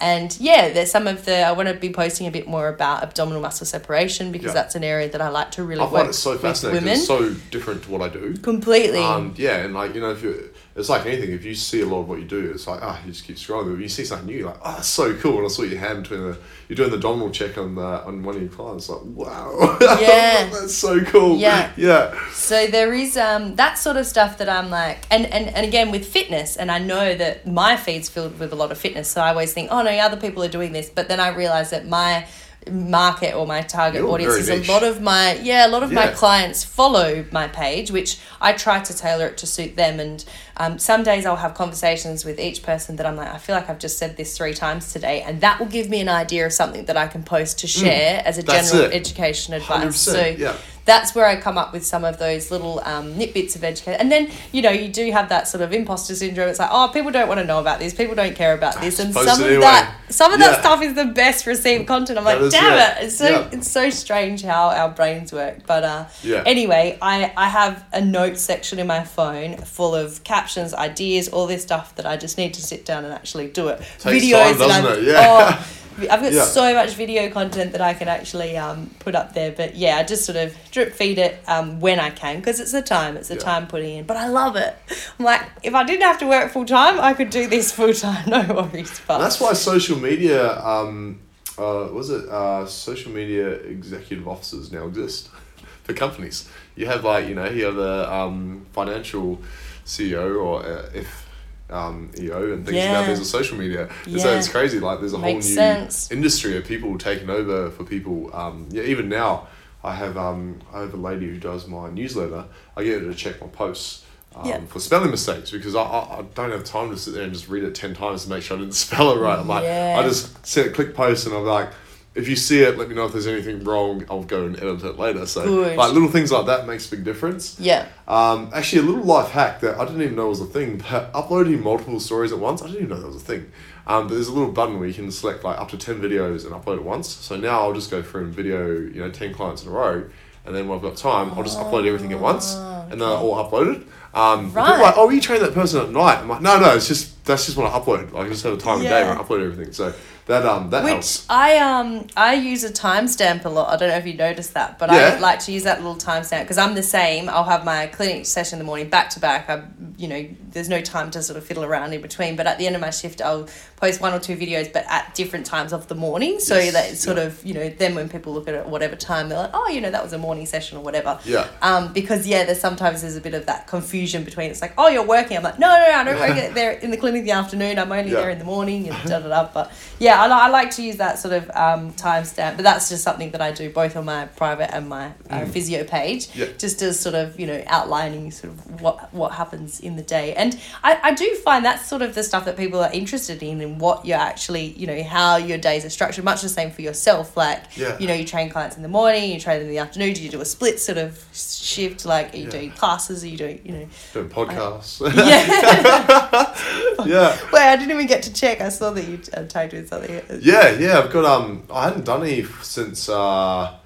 and yeah, there's some of the I want to be posting a bit more about abdominal muscle separation because Yeah. that's an area that I like to really I find it so fascinating. It's so different to what I do. Completely. Um, yeah, and like you know, if you, it's like anything. If you see a lot of what you do, it's like ah, you just keep scrolling. But if you see something new, you're like oh, that's so cool. And I saw your hand between the, you're doing the abdominal check on the on one of your clients. Like wow, Yeah. that's so cool. Yeah. yeah, So there is um that sort of stuff that I'm like and, and and again with fitness and I know that my feed's filled with a lot of fitness so I always think oh no other people are doing this but then I realize that my market or my target You're audience is a lot of my yeah a lot of my clients follow my page which I try to tailor it to suit them and um, some days I'll have conversations with each person that I'm like I feel like I've just said this three times today and that will give me an idea of something that I can post to share as a Mm. general it. education advice so yeah. that's where I come up with some of those little um, nitbits of education. And then, you know, you do have that sort of imposter syndrome. It's like, oh, people don't want to know about this. People don't care about this. And some of anyway. that, some of that Yeah. stuff is the best received content. I'm like, damn it. it! It's so Yeah. it's so strange how our brains work. But uh, Yeah. anyway, I I have a notes section in my phone full of captions, ideas, all this stuff that I just need to sit down and actually do it. Takes time, that doesn't it? Yeah. Oh, I've got Yeah. so much video content that I can actually um, put up there, but yeah, I just sort of drip feed it um, when I can because it's the time, it's the Yeah. time putting in. But I love it. I'm like, if I didn't have to work full time, I could do this full time, no worries. But And that's why social media, um, uh, was it uh, social media executive officers now exist for companies. You have like you know you have the um, financial CEO or uh, if um, EO and things. Yeah. Now there's a social media. And So it's crazy. Like there's a Makes whole new sense. industry of people taking over for people. Um, yeah, even now I have um, I have a lady who does my newsletter. I get her to check my posts. Um, Yeah. For spelling mistakes because I, I, I don't have time to sit there and just read it 10 times to make sure I didn't spell it right. I'm like, Yeah. I just set a click post and I'm like, if you see it, let me know if there's anything wrong. I'll go and edit it later. So Good. like little things like that makes a big difference. yeah, Um, actually, a little life hack that I didn't even know was a thing, but uploading multiple stories at once, I didn't even know that was a thing. Um, but there's a little button where you can select like up to 10 videos and upload at once. So now I'll just go through and video, you know, 10 clients in a row. And then when I've got time, I'll just upload everything at once. And then they're all uploaded. Um, Right. like, oh, you train that person at night. I'm like, no, no, it's just, that's just what I upload. I just have a time of day Yeah. where I upload everything. So that, um, that which helps. I um I use a timestamp a lot. I don't know if you noticed that, but Yeah. I like to use that little timestamp because I'm the same. I'll have my clinic session in the morning back to back. I you know there's no time to sort of fiddle around in between. But at the end of my shift, I'll post one or two videos, but at different times of the morning, so Yes, that it's sort yeah. of you know then when people look at it at whatever time, they're like, oh, you know that was a morning session or whatever. Yeah. Um, because yeah, there's sometimes there's a bit of that confusion between it's like, oh, you're working. I'm like, no, no, no, I don't work there in the clinic the afternoon. I'm only Yeah. there in the morning and da da da. But yeah, I, I like to use that sort of um, timestamp. But that's just something that I do both on my private and my uh, physio page, Yeah. just as sort of you know outlining sort of what what happens in the day. And I, I do find that's sort of the stuff that people are interested in and what you're actually you know how your days are structured. Much the same for yourself. Like Yeah. you know you train clients in the morning, you train them in the afternoon. Do you do a split sort of shift? Like are you doing classes? Are you doing you know? Doing podcasts. Yeah. yeah. Wait, I didn't even get to check. I saw that you uh, tagged with something. Yeah, yeah, I've got um I hadn't done any since uh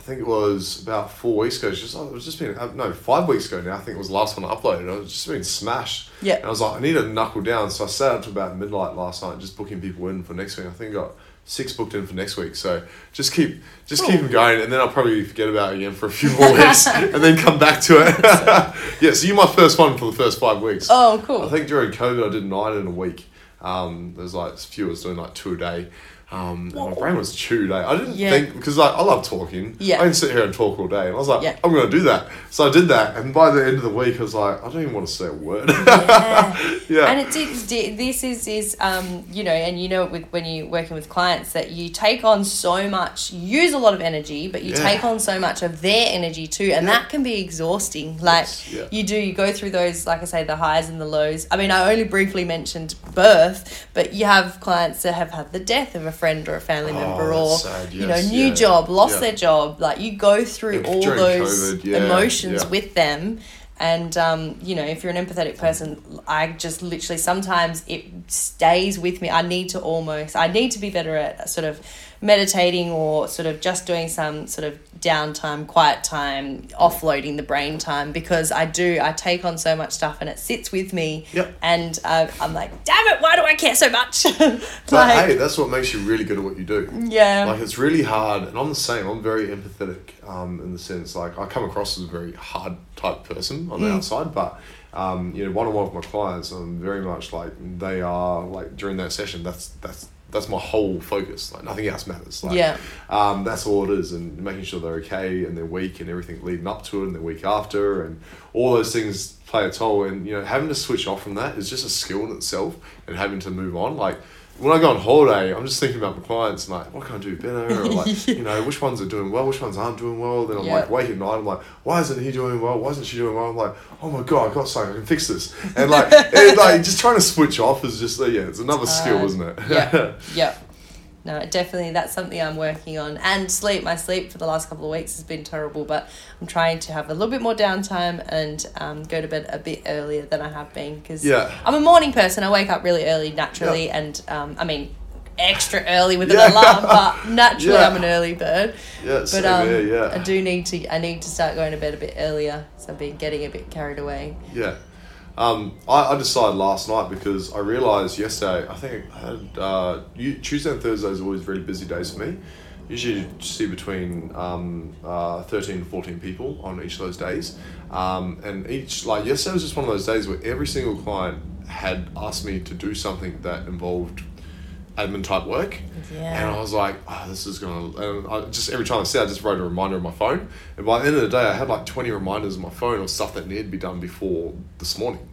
I think it was about four weeks ago. It's just I was just been uh, no five weeks ago now. I think it was the last one I uploaded. I was just been smashed. Yeah. And I was like, I need to knuckle down. So I sat up to about midnight last night, just booking people in for next week. I think I got six booked in for next week. So just keep just keep them going, and then I'll probably forget about it again for a few more weeks, and then come back to it. yeah. So you're my first one for the first five weeks. Oh, cool. I think during COVID, I did nine in a week. Um, there's like few was doing like two a day. Um, my brain was chewed. Eh? I didn't Yeah. think because like I love talking. Yeah. I can sit here and talk all day, and I was like, Yeah. I'm gonna do that. So I did that, and by the end of the week, I was like, I don't even want to say a word. Yeah. yeah. And it, did. this is is um you know and you know it with when you're working with clients that you take on so much you use a lot of energy but you Yeah. take on so much of their energy too and that can be exhausting like you do you go through those like I say the highs and the lows I mean I only briefly mentioned birth but you have clients that have had the death of a friend or a family member Oh, or sad, you know new yeah, job lost yeah. their job like you go through all those COVID, yeah, emotions with them And um, you know, if you're an empathetic person, I just literally sometimes it stays with me. I need to almost, I need to be better at sort of meditating or sort of just doing some sort of downtime, quiet time, offloading the brain time because I do, I take on so much stuff and it sits with me. Yep. And uh, I'm like, damn it, why do I care so much? But hey, that's what makes you really good at what you do. yeah. Like it's really hard, and I'm the same. I'm very empathetic, um, in the sense like I come across as a very hard type person on the Mm. outside, but um, you know, one on one with my clients, I'm very much like they are like during that session. That's that's that's my whole focus. Like nothing else matters. Like, Yeah. Um, that's all it is, and making sure they're okay and their week and everything leading up to it and the week after and all those things play a toll. And you know, having to switch off from that is just a skill in itself, and having to move on. Like when I go on holiday, I'm just thinking about my clients and like, what can I do better? Or like, you know, which ones are doing well, which ones aren't doing well. Then I'm Yeah. like, awake at night, I'm like, why isn't he doing well? Why isn't she doing well? I'm like, oh my god, I got something, I can fix this. And like, and like just trying to switch off is just, uh, yeah, it's another skill, isn't it? yeah, yeah. No, definitely that's something I'm working on. And sleep, my sleep for the last couple of weeks has been terrible, but I'm trying to have a little bit more downtime and um, go to bed a bit earlier than I have been because Yeah. I'm a morning person. I wake up really early naturally, Yeah. and um, I mean extra early with an Yeah. alarm, but naturally Yeah. I'm an early bird. yeah, But um, here, yeah. I do need to. I need to start going to bed a bit earlier. So I've been getting a bit carried away. Yeah. Um, I, I decided last night because I realised yesterday, I think I had, uh, Tuesday and Thursday is always really busy days for me. Usually see between um, uh, 13 and 14 people on each of those days. Um, and each, like yesterday was just one of those days where every single client had asked me to do something that involved admin type work. Yeah. And I was like, oh, this is gonna. And I just every time I said, I just wrote a reminder on my phone. And by the end of the day, I had like twenty reminders on my phone of stuff that needed to be done before this morning.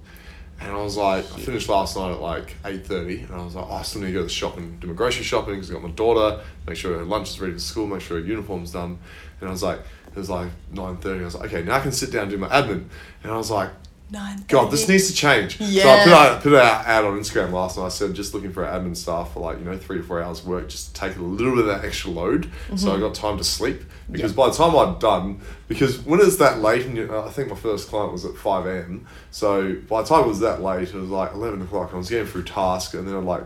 And I was like, I finished last night at like eight thirty, and I was like, oh, I still need to go to the shop and do my grocery shopping because I got my daughter. Make sure her lunch is ready for school. Make sure her uniform's done. And I was like, it was like nine thirty. I was like, okay, now I can sit down and do my admin. And I was like, Nine. God, this needs to change. So I put out, put out, out on Instagram last night. I said just looking for admin staff for like you know three to four hours work, just to take a little bit of that extra load, so I mm-hmm. got time to sleep. Because by the time I'd done, because when it's that late, and you, uh, I think my first client was at five a.m. So by the time it was that late, it was like eleven o'clock. I was getting through tasks, and then I'd like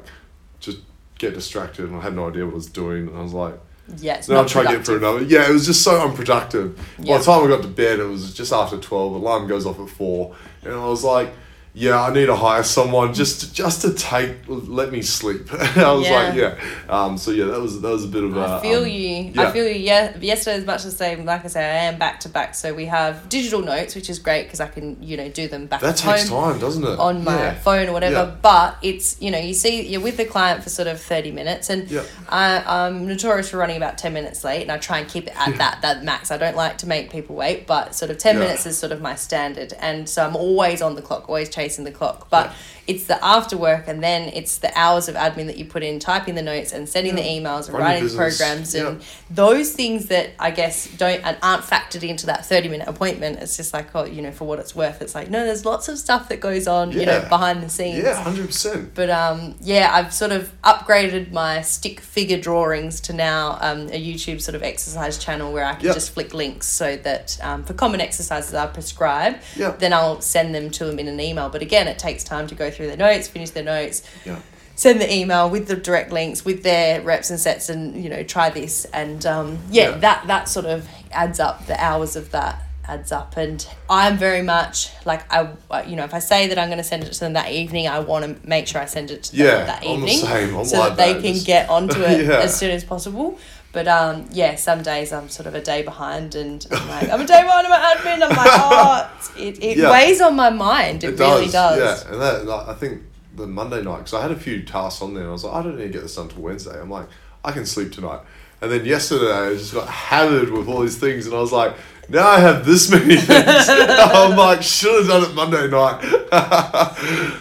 just get distracted, and I had no idea what I was doing. And I was like, Yeah, it's then I'll try to get through productive. another. Yeah, it was just so unproductive. By the time I got to bed, it was just after twelve. Alarm goes off at four, and I was like, "Yeah, I need to hire someone just to, just to take let me sleep." I was like, Yeah. "Yeah." Um, so yeah, that was that was a bit of a. I feel um, you. yeah. I feel you. Yeah, yesterday is much the same. Like I say, I am back to back. So we have digital notes, which is great because I can, you know, do them back That at takes time, doesn't it? on my Yeah. phone or whatever. Yeah. But it's, you know, you see, you're with the client for sort of thirty minutes, and Yeah. I, I'm notorious for running about ten minutes late, and I try and keep it at that that max. I don't like to make people wait, but sort of ten Yeah. minutes is sort of my standard, and so I'm always on the clock, always chasing the clock. But. It's the after work, and then it's the hours of admin that you put in, typing the notes and sending the emails and writing the programs and Yeah. those things that I guess don't and aren't factored into that 30 minute appointment. It's just like, oh, you know, for what it's worth. It's like, no, there's lots of stuff that goes on, you know, behind the scenes. Yeah, hundred percent. But um, yeah, I've sort of upgraded my stick figure drawings to now um, a YouTube sort of exercise channel where I can Yep. just flick links so that um, for common exercises I prescribe, Yep. then I'll send them to them in an email. But again, it takes time to go through their notes, finish their notes, Yeah. send the email with the direct links with their reps and sets and you know try this and um, yeah, Yeah. that that sort of adds up the hours of that adds up and i'm very much like i you know if i say that i'm going to send it to them that evening i want to make sure i send it to them Yeah, that I'm the evening same. I'm so like that they can get onto it Yeah. as soon as possible but um, yeah, some days I'm sort of a day behind, and I'm like, I'm a day behind on my admin. I'm like, oh, it, it Yeah. weighs on my mind. It, really does. Yeah, and that like, I think the Monday night because I had a few tasks on there. and I was like, I don't need to get this done till Wednesday. I'm like, I can sleep tonight. And then yesterday I just got hammered with all these things, and I was like, now I have this many things. I'm like, should have done it Monday night.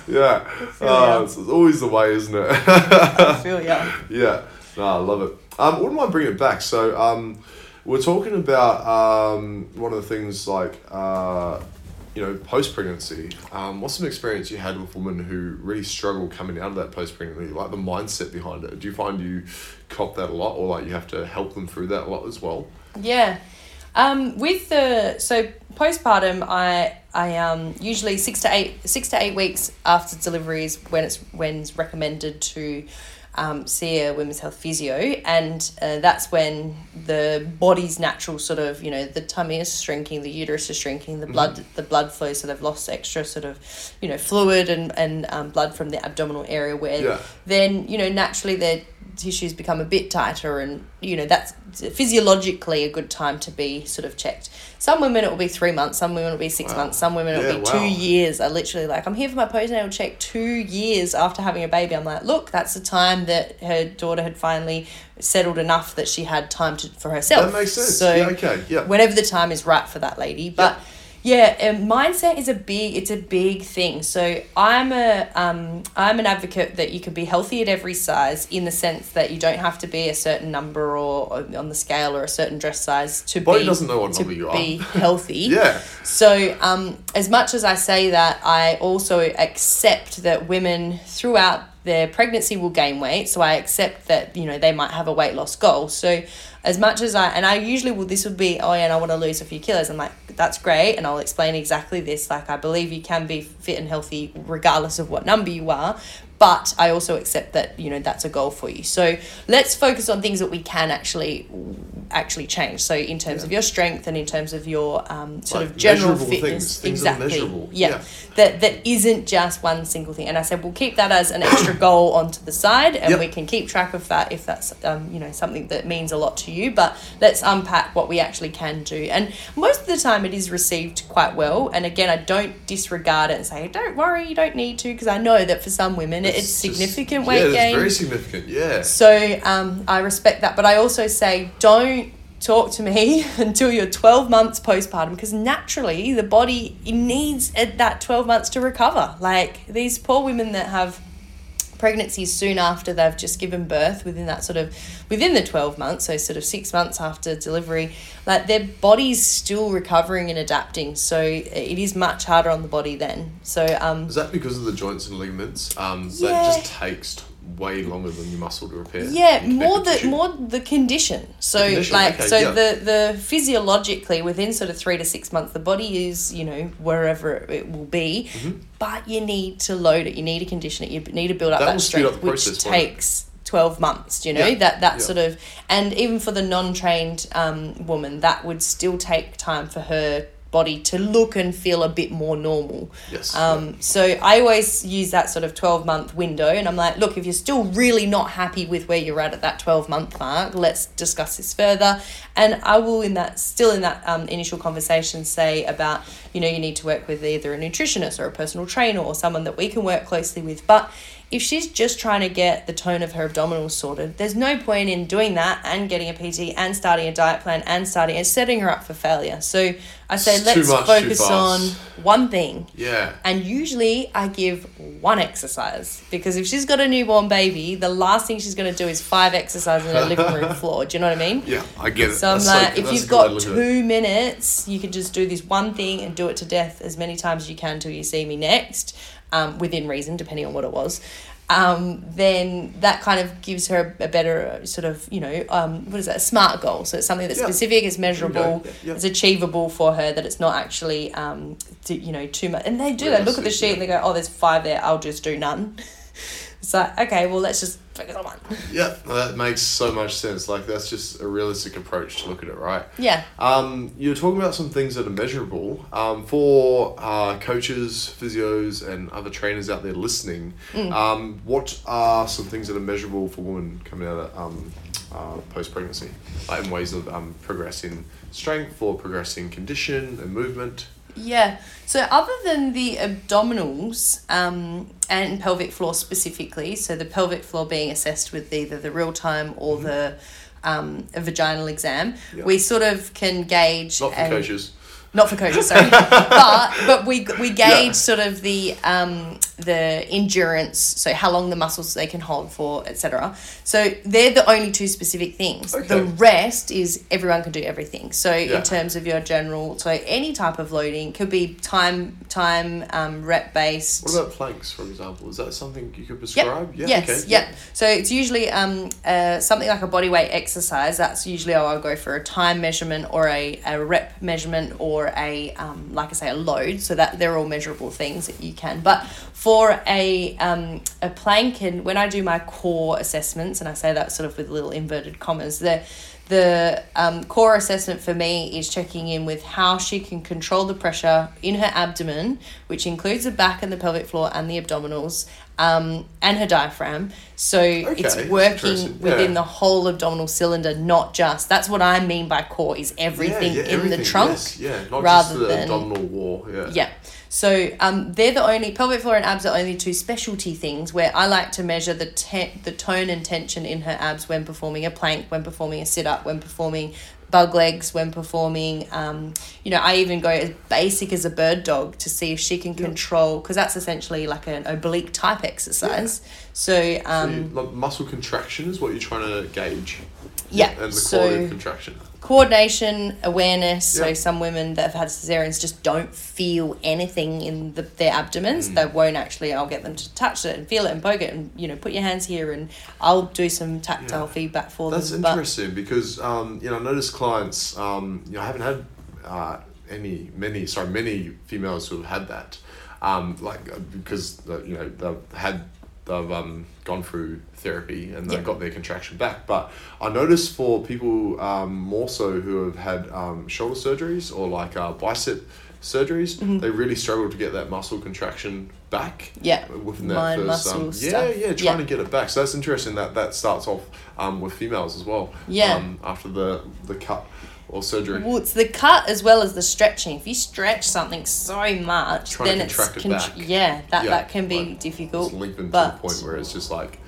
yeah, uh, it's, it's always the way, isn't it? I feel yeah. yeah, no, I love it. Um, wouldn't mind bringing it back. So, um, we're talking about um, one of the things like, uh, you know, post pregnancy. Um, what's some experience you had with women who really struggle coming out of that post pregnancy, like the mindset behind it? Do you find you cop that a lot, or like you have to help them through that a lot as well? Yeah. Um, with the so postpartum, I I um usually six to eight six to eight weeks after delivery is when it's when it's recommended to um, see a women's health physio, and uh, that's when the body's natural sort of you know the tummy is shrinking, the uterus is shrinking, the blood the blood flow, so they've lost extra sort of you know fluid and and um, blood from the abdominal area where Yeah. then you know naturally their tissues become a bit tighter and you know that's physiologically a good time to be sort of checked some women it will be three months some women it will be six Wow. months some women it will be wow. two years i literally like i'm here for my postnatal check two years after having a baby i'm like look that's the time that her daughter had finally settled enough that she had time to for herself That makes sense. so yeah, okay. Yeah. whenever the time is right for that lady. But yeah, um, mindset is a big it's a big thing. So I'm a um, I'm an advocate that you can be healthy at every size in the sense that you don't have to be a certain number or, or on the scale or a certain dress size to Body be doesn't know what to number you are. be healthy. Yeah. So, um, as much as I say that, I also accept that women throughout their pregnancy will gain weight. So I accept that you know they might have a weight loss goal. So, as much as I and I usually will, this would be oh yeah, and I want to lose a few kilos. I'm like that's great, and I'll explain exactly this. Like I believe you can be fit and healthy regardless of what number you are. But I also accept that you know that's a goal for you. So let's focus on things that we can actually actually change. So in terms Yeah. of your strength and in terms of your um, sort Like of general fitness, things, things that are exactly. measurable. Yeah. Yeah. that that isn't just one single thing. And I said we'll keep that as an extra goal onto the side, and Yep. we can keep track of that if that's um, you know something that means a lot to you. But let's unpack what we actually can do. And most of the time, it is received quite well. And again, I don't disregard it and say don't worry, you don't need to, because I know that for some women it- it's, just- significant yeah, weight it's gain. very significant. Yeah. So um, I respect that, but I also say don't talk to me until you're 12 months postpartum because naturally the body needs that 12 months to recover. Like these poor women that have pregnancies soon after they've just given birth within that sort of within the 12 months so sort of 6 months after delivery like their body's still recovering and adapting so it is much harder on the body then so um Is that because of the joints and ligaments? Um, Yeah. that just takes t- way longer than your muscle to repair. Yeah, more the more the condition. So The condition, like okay, so yeah. the the physiologically within sort of three to six months the body is you know wherever it will be, Mm-hmm. but you need to load it. You need to condition it. You need to build up That that, up strength, the which takes. 12 months you know Yeah, that that yeah. sort of and even for the non-trained um, woman that would still take time for her body to look and feel a bit more normal Yes. um, so I always use that sort of 12 month window, and I'm like, look, if you're still really not happy with where you're at at that 12 month mark, let's discuss this further. And I will, in that, still in that um, initial conversation, say about, you know, you need to work with either a nutritionist or a personal trainer or someone that we can work closely with. But if she's just trying to get the tone of her abdominals sorted, there's no point in doing that and getting a PT and starting a diet plan and starting and setting her up for failure. So I say It's let's much, focus on one thing. yeah. And usually I give one exercise because if she's got a newborn baby, the last thing she's going to do is five exercises in her living room floor. Do you know what I mean? Yeah, I get it. So I'm like, so- if you've a good way to got look at it. two minutes, you can just do this one thing and do it to death as many times as you can until you see me next, um, within reason, depending on what it was. Um, then that kind of gives her a better uh, sort of, you know, um, what is that, a smart goal. So it's something that's Yeah. specific, it's measurable, Yeah, yeah. it's achievable for her, that it's not actually, um, to, you know, too much. And they do, they look at the sheet and they go, oh, there's five there, I'll just do none. It's like, okay, well, let's just focus on one. Yeah, that makes so much sense. Like that's just a realistic approach to look at it, right? Yeah. Um, you're talking about some things that are measurable um, for uh, coaches, physios, and other trainers out there listening. Mm. Um, what are some things that are measurable for women coming out of um, uh, post pregnancy, like in ways of um, progressing strength or progressing condition and movement? Yeah. So other than the abdominals um, and pelvic floor specifically, so the pelvic floor being assessed with either the real time or the um, a vaginal exam, Mm-hmm. We sort of can gauge. Not for and-. Not for coaches, sorry. but but we we gauge Yeah. sort of the um the endurance, so how long the muscles they can hold for, etc. So they're the only two specific things. The rest is everyone can do everything. So Yeah. in terms of your general, so any type of loading could be time time um, rep based. What about planks, for example? Is that something you could Yep. prescribe? Yeah. yes. okay. Yep. So it's usually um uh, something like a body weight exercise. That's usually how I'll go for a time measurement or a, a rep measurement or a um like I say a load. So that they're all measurable things that you can. But for a um a plank and when I do my core assessments and I say that sort of with little inverted commas the the um, core assessment for me is checking in with how she can control the pressure in her abdomen, which includes the back and the pelvic floor and the abdominals, um, and her diaphragm. So it's working within Yeah. the whole abdominal cylinder, not just. That's what I mean by core is everything Yeah, yeah, in the trunk. yes, Yeah, not rather just the than- abdominal wall. Yeah. Yeah. So um, they're the only pelvic floor and abs are only two specialty things where I like to measure the te- the tone and tension in her abs when performing a plank, when performing a sit up, when performing bug legs, when performing. Um, you know, I even go as basic as a bird dog to see if she can control because that's essentially like an oblique type exercise. So So um, you- like, muscle contraction is what you're trying to gauge. Yeah, And the so- quality of contraction. Coordination, awareness. So some women that have had cesareans just don't feel anything in the, their abdomens. Mm. They won't actually. I'll get them to touch it and feel it and poke it and you know put your hands here and I'll do some tactile Yeah. feedback for That's them. That's interesting because um, you know I noticed clients um, you know I haven't had uh, any many sorry many females who have had that um, like uh, because uh, you know they've had they've um, gone through therapy and they Yeah. got their contraction back but I noticed for people um, more so who have had um, shoulder surgeries or like uh, bicep surgeries Mm-hmm. they really struggle to get that muscle contraction back Yeah. within that Mind first muscle um, yeah stuff. yeah trying Yeah. to get it back so that's interesting that that starts off um, with females as well Yeah. um, after the the cut or surgery. well, it's the cut as well as the stretching. If you stretch something so much, Trying to then it's it contr- back. yeah that Yeah, that can be like, difficult. But to the point where it's just like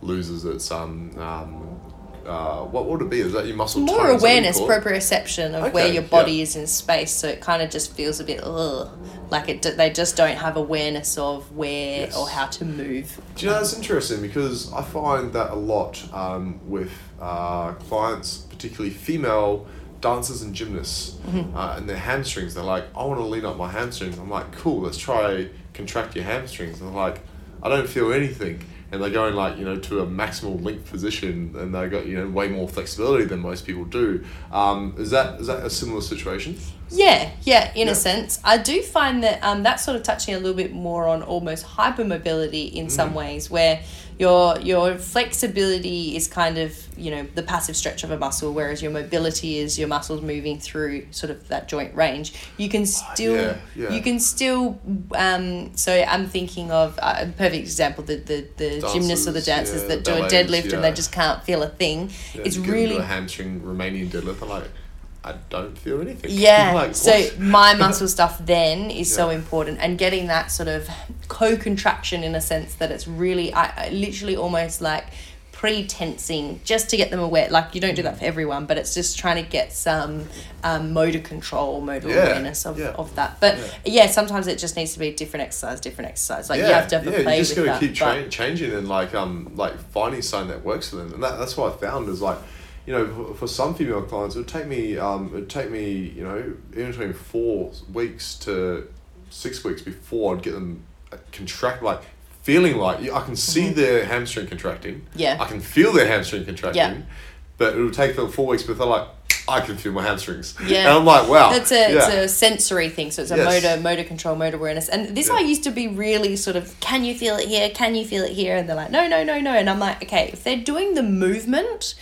loses its um um uh what would it be? Is that your muscle more tone? Is that what you awareness, proprioception of where Okay, your yeah. body is in space. So it kind of just feels a bit ugh, like it. They just don't have awareness of where Yes. or how to move. Do you know that's interesting because I find that a lot um, with uh, clients, particularly female dancers and gymnasts, Mm-hmm. uh, and their hamstrings. They're like, I want to lean up my hamstrings. I'm like, cool, let's try contract your hamstrings. And they're like, I don't feel anything. And they're going like you know to a maximal length position, and they got you know way more flexibility than most people do. Um, is that is that a similar situation? Yeah, yeah, in Yeah. a sense. I do find that um, that's sort of touching a little bit more on almost hypermobility in Mm. some ways, where your your flexibility is kind of you know the passive stretch of a muscle, whereas your mobility is your muscles moving through sort of that joint range. You can still yeah, yeah. you can still um, so I'm thinking of uh, a perfect example the the, the gymnasts or the Dancers, dancers yeah, that do a deadlift and they just can't feel a thing. It's you get into really a hamstring Romanian deadlift. Like, I don't feel anything. yeah. like, so my muscle stuff then is so important, and getting that sort of co-contraction in a sense that it's really, I, I literally almost like pre-tensing just to get them aware. Like you don't do that for everyone, but it's just trying to get some um, motor control, motor Yeah, awareness of, yeah. of that. But yeah. sometimes it just needs to be a different exercise, different exercise. Like you have to have a yeah, play you just with gotta that. keep tra- changing and like um like finding something that works for them, and that, that's what I found is like, you know, for, for some female clients, it would take me um it would take me you know in between four weeks to six weeks before I'd get them uh, contract like feeling like I can see their hamstring contracting. Mm-hmm. Yeah. I can feel their hamstring contracting. Yeah. But it would take them four weeks before they're like. I can feel my hamstrings. Yeah. And I'm like, wow. That's a it's a sensory thing, so it's a Yes. motor motor control, motor awareness. And this Yeah. I used to be really sort of, can you feel it here? Can you feel it here? And they're like, no, no, no, no. And I'm like, okay, if they're doing the movement,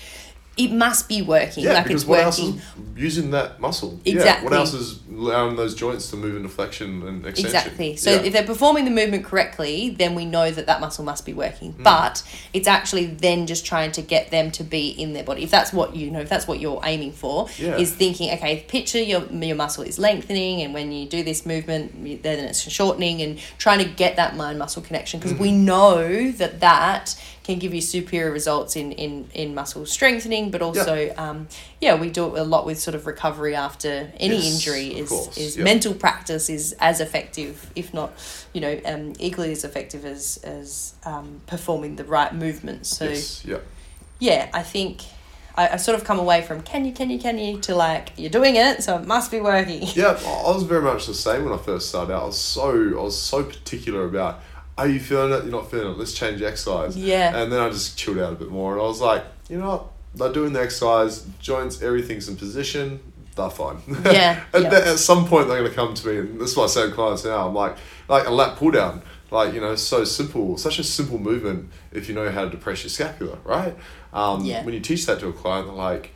it must be working. Yeah, like because it's what else working. is using that muscle? Yeah, Exactly. what else is allowing those joints to move into flexion and extension? Exactly. So Yeah. if they're performing the movement correctly, then we know that that muscle must be working. Hmm. But it's actually then just trying to get them to be in their body. If that's what you know, if that's what you're aiming for, Yeah. is thinking, okay, picture your your muscle is lengthening, and when you do this movement, then it's shortening, and trying to get that mind muscle connection because we Mm-hmm. know that that can give you superior results in in in muscle strengthening, but also um, yeah, we do a lot with sort of recovery after any Yes, injury. Is course, is yeah. mental practice is as effective, if not, you know, um, equally as effective as as um, performing the right movements. So yes, yeah. yeah, I think. I, I sort of come away from can you, can you, can you to like you're doing it, so it must be working. Yeah, I I was very much the same when I first started out. I was so I was so particular about are you feeling it? You're not feeling it. Let's change exercise. Yeah. And then I just chilled out a bit more, and I was like, you know what? They're doing the exercise, joints, everything's in position. They're fine. Yeah, then at some point, they're going to come to me, and this is what I say to clients now. I'm like, like a lat pull down. Like you know, so simple, such a simple movement if you know how to depress your scapula, right? Um, Yeah. When you teach that to a client, they're like,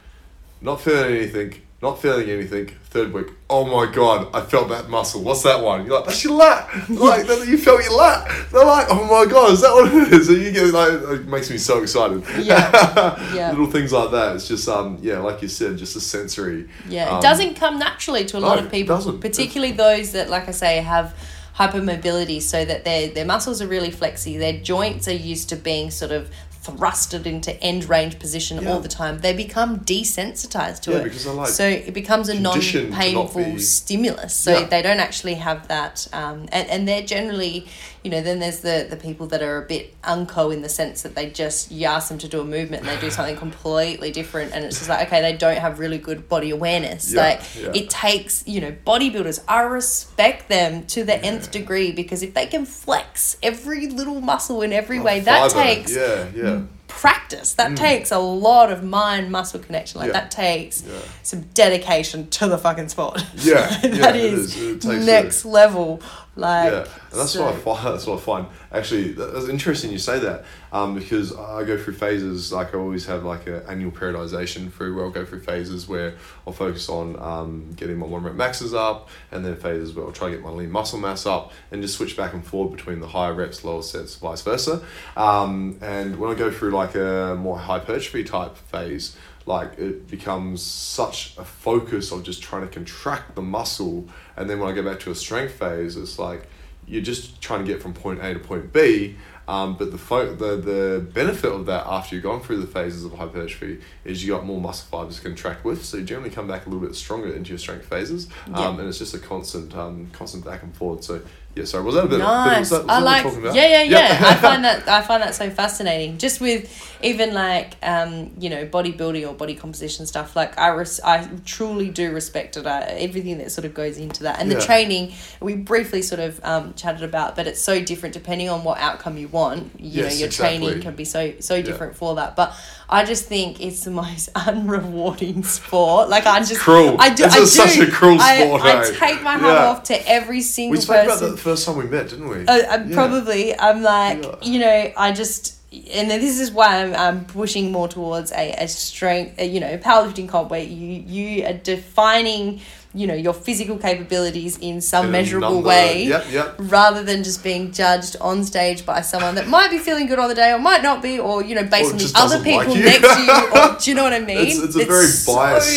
not feeling anything, not feeling anything. Third week, oh my god, I felt that muscle. What's that one? You're like, that's your lat. like that- you felt your lat. They're like, oh my god, is that what it is? And you get like, it makes me so excited. Yeah, yeah. Little things like that. It's just um, yeah, like you said, just a sensory. Yeah, um, it doesn't come naturally to a lot of people, particularly those that, like I say, have hypermobility, so that their their muscles are really flexy. Their joints are used to being sort of thrusted into end range position Yeah. all the time. They become desensitized to Yeah, it. because they're, like, so it becomes a non conditioned to not painful be- stimulus. So Yeah. they don't actually have that, um, and and they're generally, you know, then there's the the people that are a bit unco in the sense that they just you ask them to do a movement and they do something completely different, and it's just like okay, they don't have really good body awareness. Yeah, like yeah. it takes you know bodybuilders. I respect them to the nth degree because if they can flex every little muscle in every oh, way, that fiber. takes Yeah, yeah. practice. That mm. takes a lot of mind muscle connection. Like Yeah. that takes Yeah. some dedication to the fucking sport. Yeah, that yeah, is takes a- next level. Like yeah, and that's so- what I find. That's what I find. Actually, that- that's interesting you say that, um, because I go through phases. Like I always have like a annual periodization through where I'll go through phases where I'll focus on um, getting my one rep maxes up, and then phases where I'll try to get my lean muscle mass up, and just switch back and forth between the higher reps, lower sets, vice versa. Um, and when I go through like a more hypertrophy type phase, like it becomes such a focus of just trying to contract the muscle. And then when i go back to a strength phase it's like you're just trying to get from point a to point b. Um, but the, fo- the the benefit of that after you've gone through the phases of hypertrophy is you got more muscle fibers to contract with. So you generally come back a little bit stronger into your strength phases. Um, Yeah. and it's just a constant um, constant back and forth. So yeah sorry was that a bit Nice. was that, was I that what we're like. talking about? Yeah, yeah, yeah. I find that I find that so fascinating. Just with even like um, you know bodybuilding or body composition stuff. Like I res- I truly do respect it. I, everything that sort of goes into that and the training we briefly sort of um, chatted about. But it's so different depending on what outcome you want. You Yes, know, your exactly. training can be so so different for that. But I just think it's the most unrewarding sport. Like I just Cruel. I do. This I is such a cruel I, sport, I eh? take my hat Yeah. off to every single we spoke about that the first time we met didn't we Uh, uh, Yeah. Probably. I'm like, Yeah. you know, I just, and then this is why I'm, I'm pushing more towards a, a strength, a, you know, powerlifting comp where you, you are defining, you know, your physical capabilities in some In measurable number- way. yep yep Rather than just being judged on stage by someone that might be feeling good on the day or might not be, or you know, based Or on the other doesn't like people next to you. Or, do you know what I mean? It's- it's a very biased so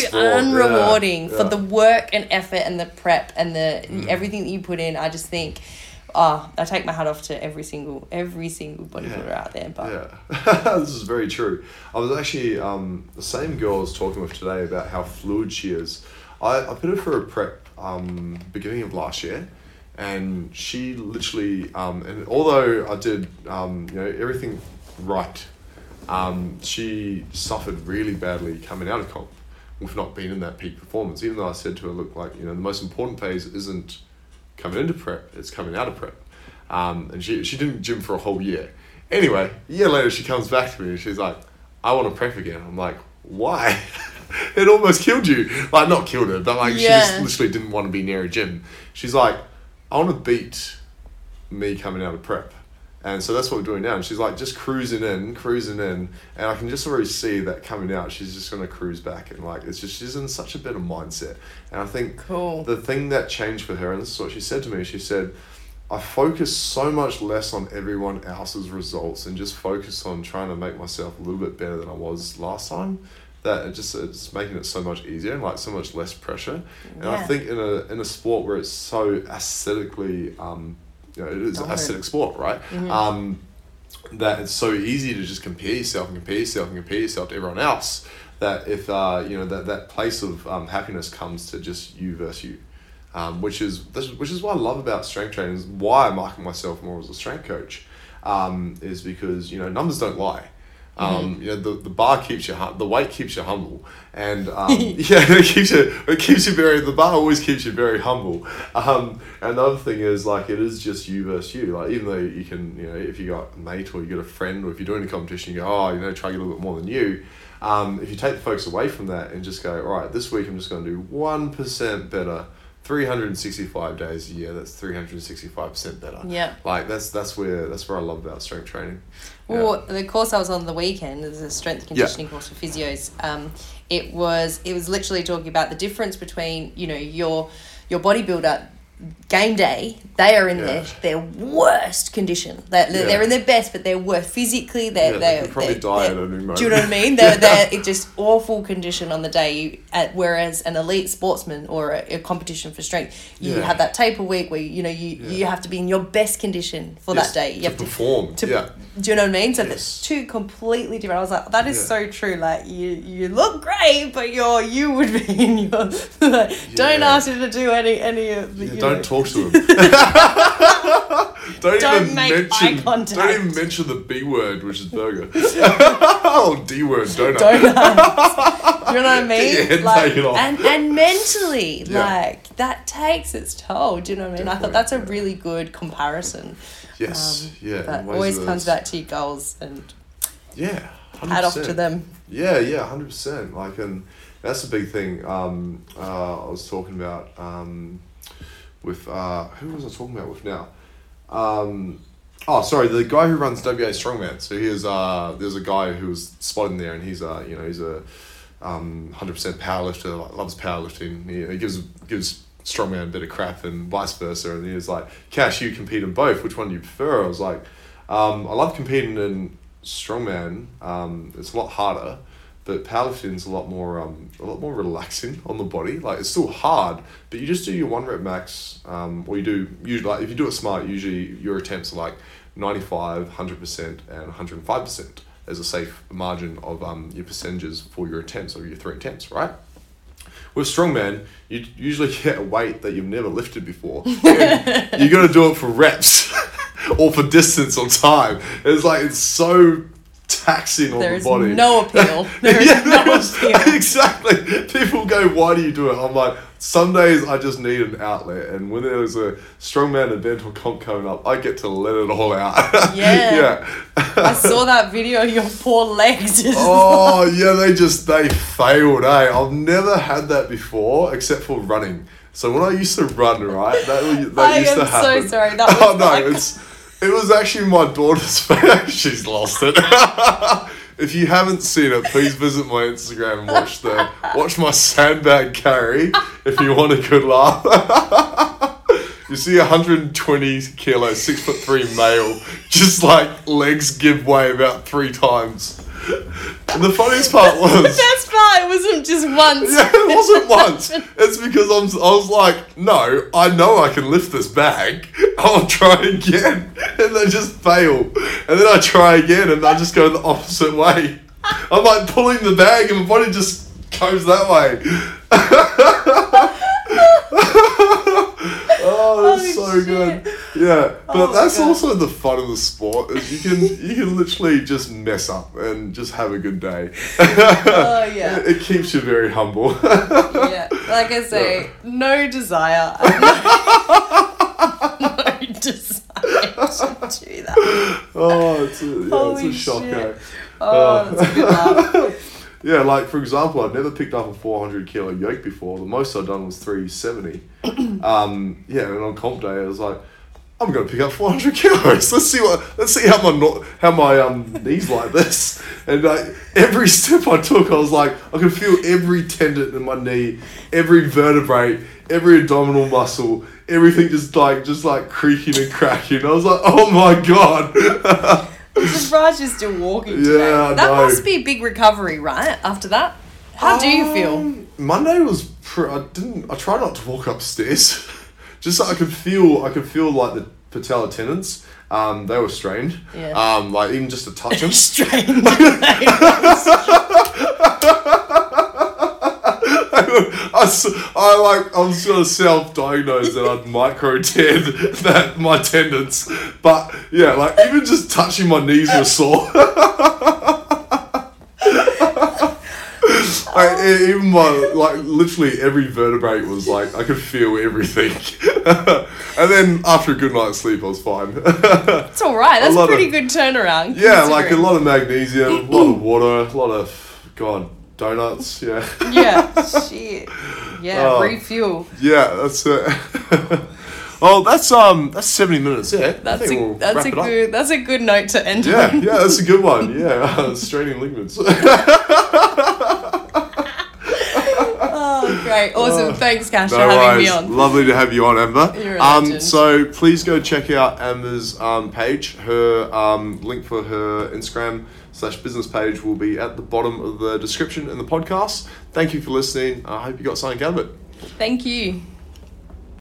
sport, yeah, unrewarding for the work and effort and the prep and the Mm. everything that you put in. I just think, oh, I take my hat off to every single every single bodybuilder Yeah. out there. But Yeah, this is very true. I was actually um, the same girl I was talking with today about how fluid she is. I, I put her for a prep um, beginning of last year, and she literally um, and although I did um, you know everything right, um, she suffered really badly coming out of comp with not being in that peak performance. Even though I said to her, look, like you know the most important phase isn't coming into prep, it's coming out of prep. Um, and she, she didn't gym for a whole year. Anyway, a year later, she comes back to me and she's like, I want to prep again. I'm like, why? it almost killed you. Like, not killed her, but like, she just literally didn't want to be near a gym. She's like, I want to beat me coming out of prep. And so that's what we're doing now. And she's like, just cruising in, cruising in. And I can just already see that coming out, she's just going to cruise back. And like, it's just, she's in such a better mindset. And I think Cool. the thing that changed for her, and this is what she said to me, she said, I focus so much less on everyone else's results and just focus on trying to make myself a little bit better than I was last time. That it just it's making it so much easier and like so much less pressure. And I think in a in a sport where it's so aesthetically um, you know, it is an aesthetic sport, right? Mm-hmm. Um, that it's so easy to just compare yourself and compare yourself and compare yourself to everyone else that if uh, you know that that place of um, happiness comes to just you versus you um, which is this, which is what I love about strength training is why I market myself more as a strength coach um, is because you know numbers don't lie um, you know the, the bar keeps you hum- the weight keeps you humble. And um, yeah it keeps you it keeps you very the bar always keeps you very humble. Um, and the other thing is like it is just you versus you. Like even though you can you know if you got a mate or you got a friend or if you're doing a competition you go oh you know try to get a little bit more than you. Um, if you take the focus away from that and just go all right this week I'm just going to do 1% better 365 days a year that's 365% better. Yeah. like that's that's where that's where I love about strength training Yeah. Well, the course I was on the weekend is a strength conditioning course for physios. Um, it was it was literally talking about the difference between you know your your bodybuilder game day they are in Yeah. their their worst condition they're, they're in their best but they're worst physically they're, Yeah, they they're, could probably they're- die at they're- any moment. do you know what I mean they're, they're in just awful condition on the day you, at, whereas an elite sportsman or a, a competition for strength you Yeah. have that taper week where you know you, you have to be in your best condition for Yes, that day you to have to perform to yeah do you know what I mean? So Yes. that's two completely different. I was like, that is Yeah. so true. Like you, you look great, but you're you would be in your. Like, Don't ask you to do any any of the. Yeah, you don't talk to them. don't, Don't even make mention. eye contact. Don't even mention the B word, which is burger. oh, D word, donut. Don't ask. Do you know what I mean? Get your head like, taken off. and and mentally, Yeah. like that takes its toll. Do you know what I mean? I thought that's a really good comparison. Yes, Um, yeah. But ways always that comes it's- back to your goals and Yeah, 100%. add off to them. Yeah, yeah, hundred percent. Like, and that's the big thing. Um, uh, I was talking about um, with uh, who was I talking about with now? Um, oh, sorry, the guy who runs WA Strongman. So he is. Uh, there's a guy who was spotted in there, and he's uh, you know, he's a um, hundred percent powerlifter. Loves powerlifting. He, he gives gives strongman a bit of crap and vice versa. And he was like, "Cash, you compete in both. Which one do you prefer?" I was like, um, "I love competing in strongman. Um, it's a lot harder." But powerlifting's a lot more um, a lot more relaxing on the body. Like it's still hard, but you just do your one rep max, um, or you do usually like if you do it smart. Usually your attempts are like 95, 100 percent, and hundred and five percent as a safe margin of um, your percentages for your attempts or your three attempts, right? With strongman, you usually get a weight that you've never lifted before. You got to do it for reps or for distance or time. It's like it's so taxing on There the body. no appeal. There yeah, no is- appeal. exactly. People go, "Why do you do it?" I'm like, some days I just need an outlet, and when there's a strongman event or comp coming up, I get to let it all out. Yeah. yeah. I saw that video. Your poor legs. Oh yeah, they just they failed. Eh, I've never had that before except for running. So when I used to run, right, that, was- that I used to happen. I am so sorry, that was oh no, like- it's it was actually my daughter's. Face. She's lost it. if you haven't seen it, please visit my Instagram and watch the watch my sandbag carry if you want a good laugh. You see a 120 kilo, six foot three male, just like legs give way about three times. And the funniest part was. the best part. It wasn't just once. yeah, it wasn't once. It's because I'm, I was like, no, I know I can lift this bag. I'll try again, and they just fail. And then I try again, and I just go the opposite way. I'm like pulling the bag, and my body just goes that way. oh, that's so good. Yeah, but Oh that's also the fun of the sport. Is you can you can literally just mess up and just have a good day. Oh, yeah. It, it keeps you very humble. yeah, like I say, no desire. no desire to do that. oh, it's a, yeah, it's Holy a shock. shit. eh? Oh, that's a good laugh. Yeah, like for example, I've never picked up a 400 kilo yoke before. The most I've done was 370. um, yeah, and on comp day, I was like, I'm gonna pick up 400 kilos. Let's see what. Let's see how my how my um knees like this. And every step I took, I was like, I could feel every tendon in my knee, every vertebrae, every abdominal muscle, everything just like just like creaking and cracking. I was like, oh my god. I'm surprised you're still walking today. Yeah, I that know. must be a big recovery, right? After that, how do you feel? Um, Monday was. Pr- I didn't. I tried not to walk upstairs, just so I could feel. I could feel like the patella tendons. Um, they were strained. Yeah. Um, like even just to touch them. Strange. I, I like I'm sort of self-diagnosed that I'd micro teared that my tendons, but yeah, like even just touching my knees were sore. E- even my like literally every vertebrae was like I could feel everything, and then after a good night's sleep, I was fine. It's all right. That's a lot of- pretty good turnaround. yeah, like a lot of magnesium, a lot of water, a lot of God donuts. Yeah. Yeah. Shit. Yeah. Oh. Refuel. Yeah, that's it. oh, that's um, that's seventy minutes. Yeah, That's a we'll that's a good that's a good note to end Yeah, on. yeah, that's a good one. Yeah, uh, straining ligaments. Oh, great. Awesome. Thanks, Cash, no for having me on. Lovely to have you on, Amber. You're a um, so please go check out Amber's um, page. Her um, link for her Instagram slash business page will be at the bottom of the description in the podcast. Thank you for listening. I hope you got something out of it. Thank you.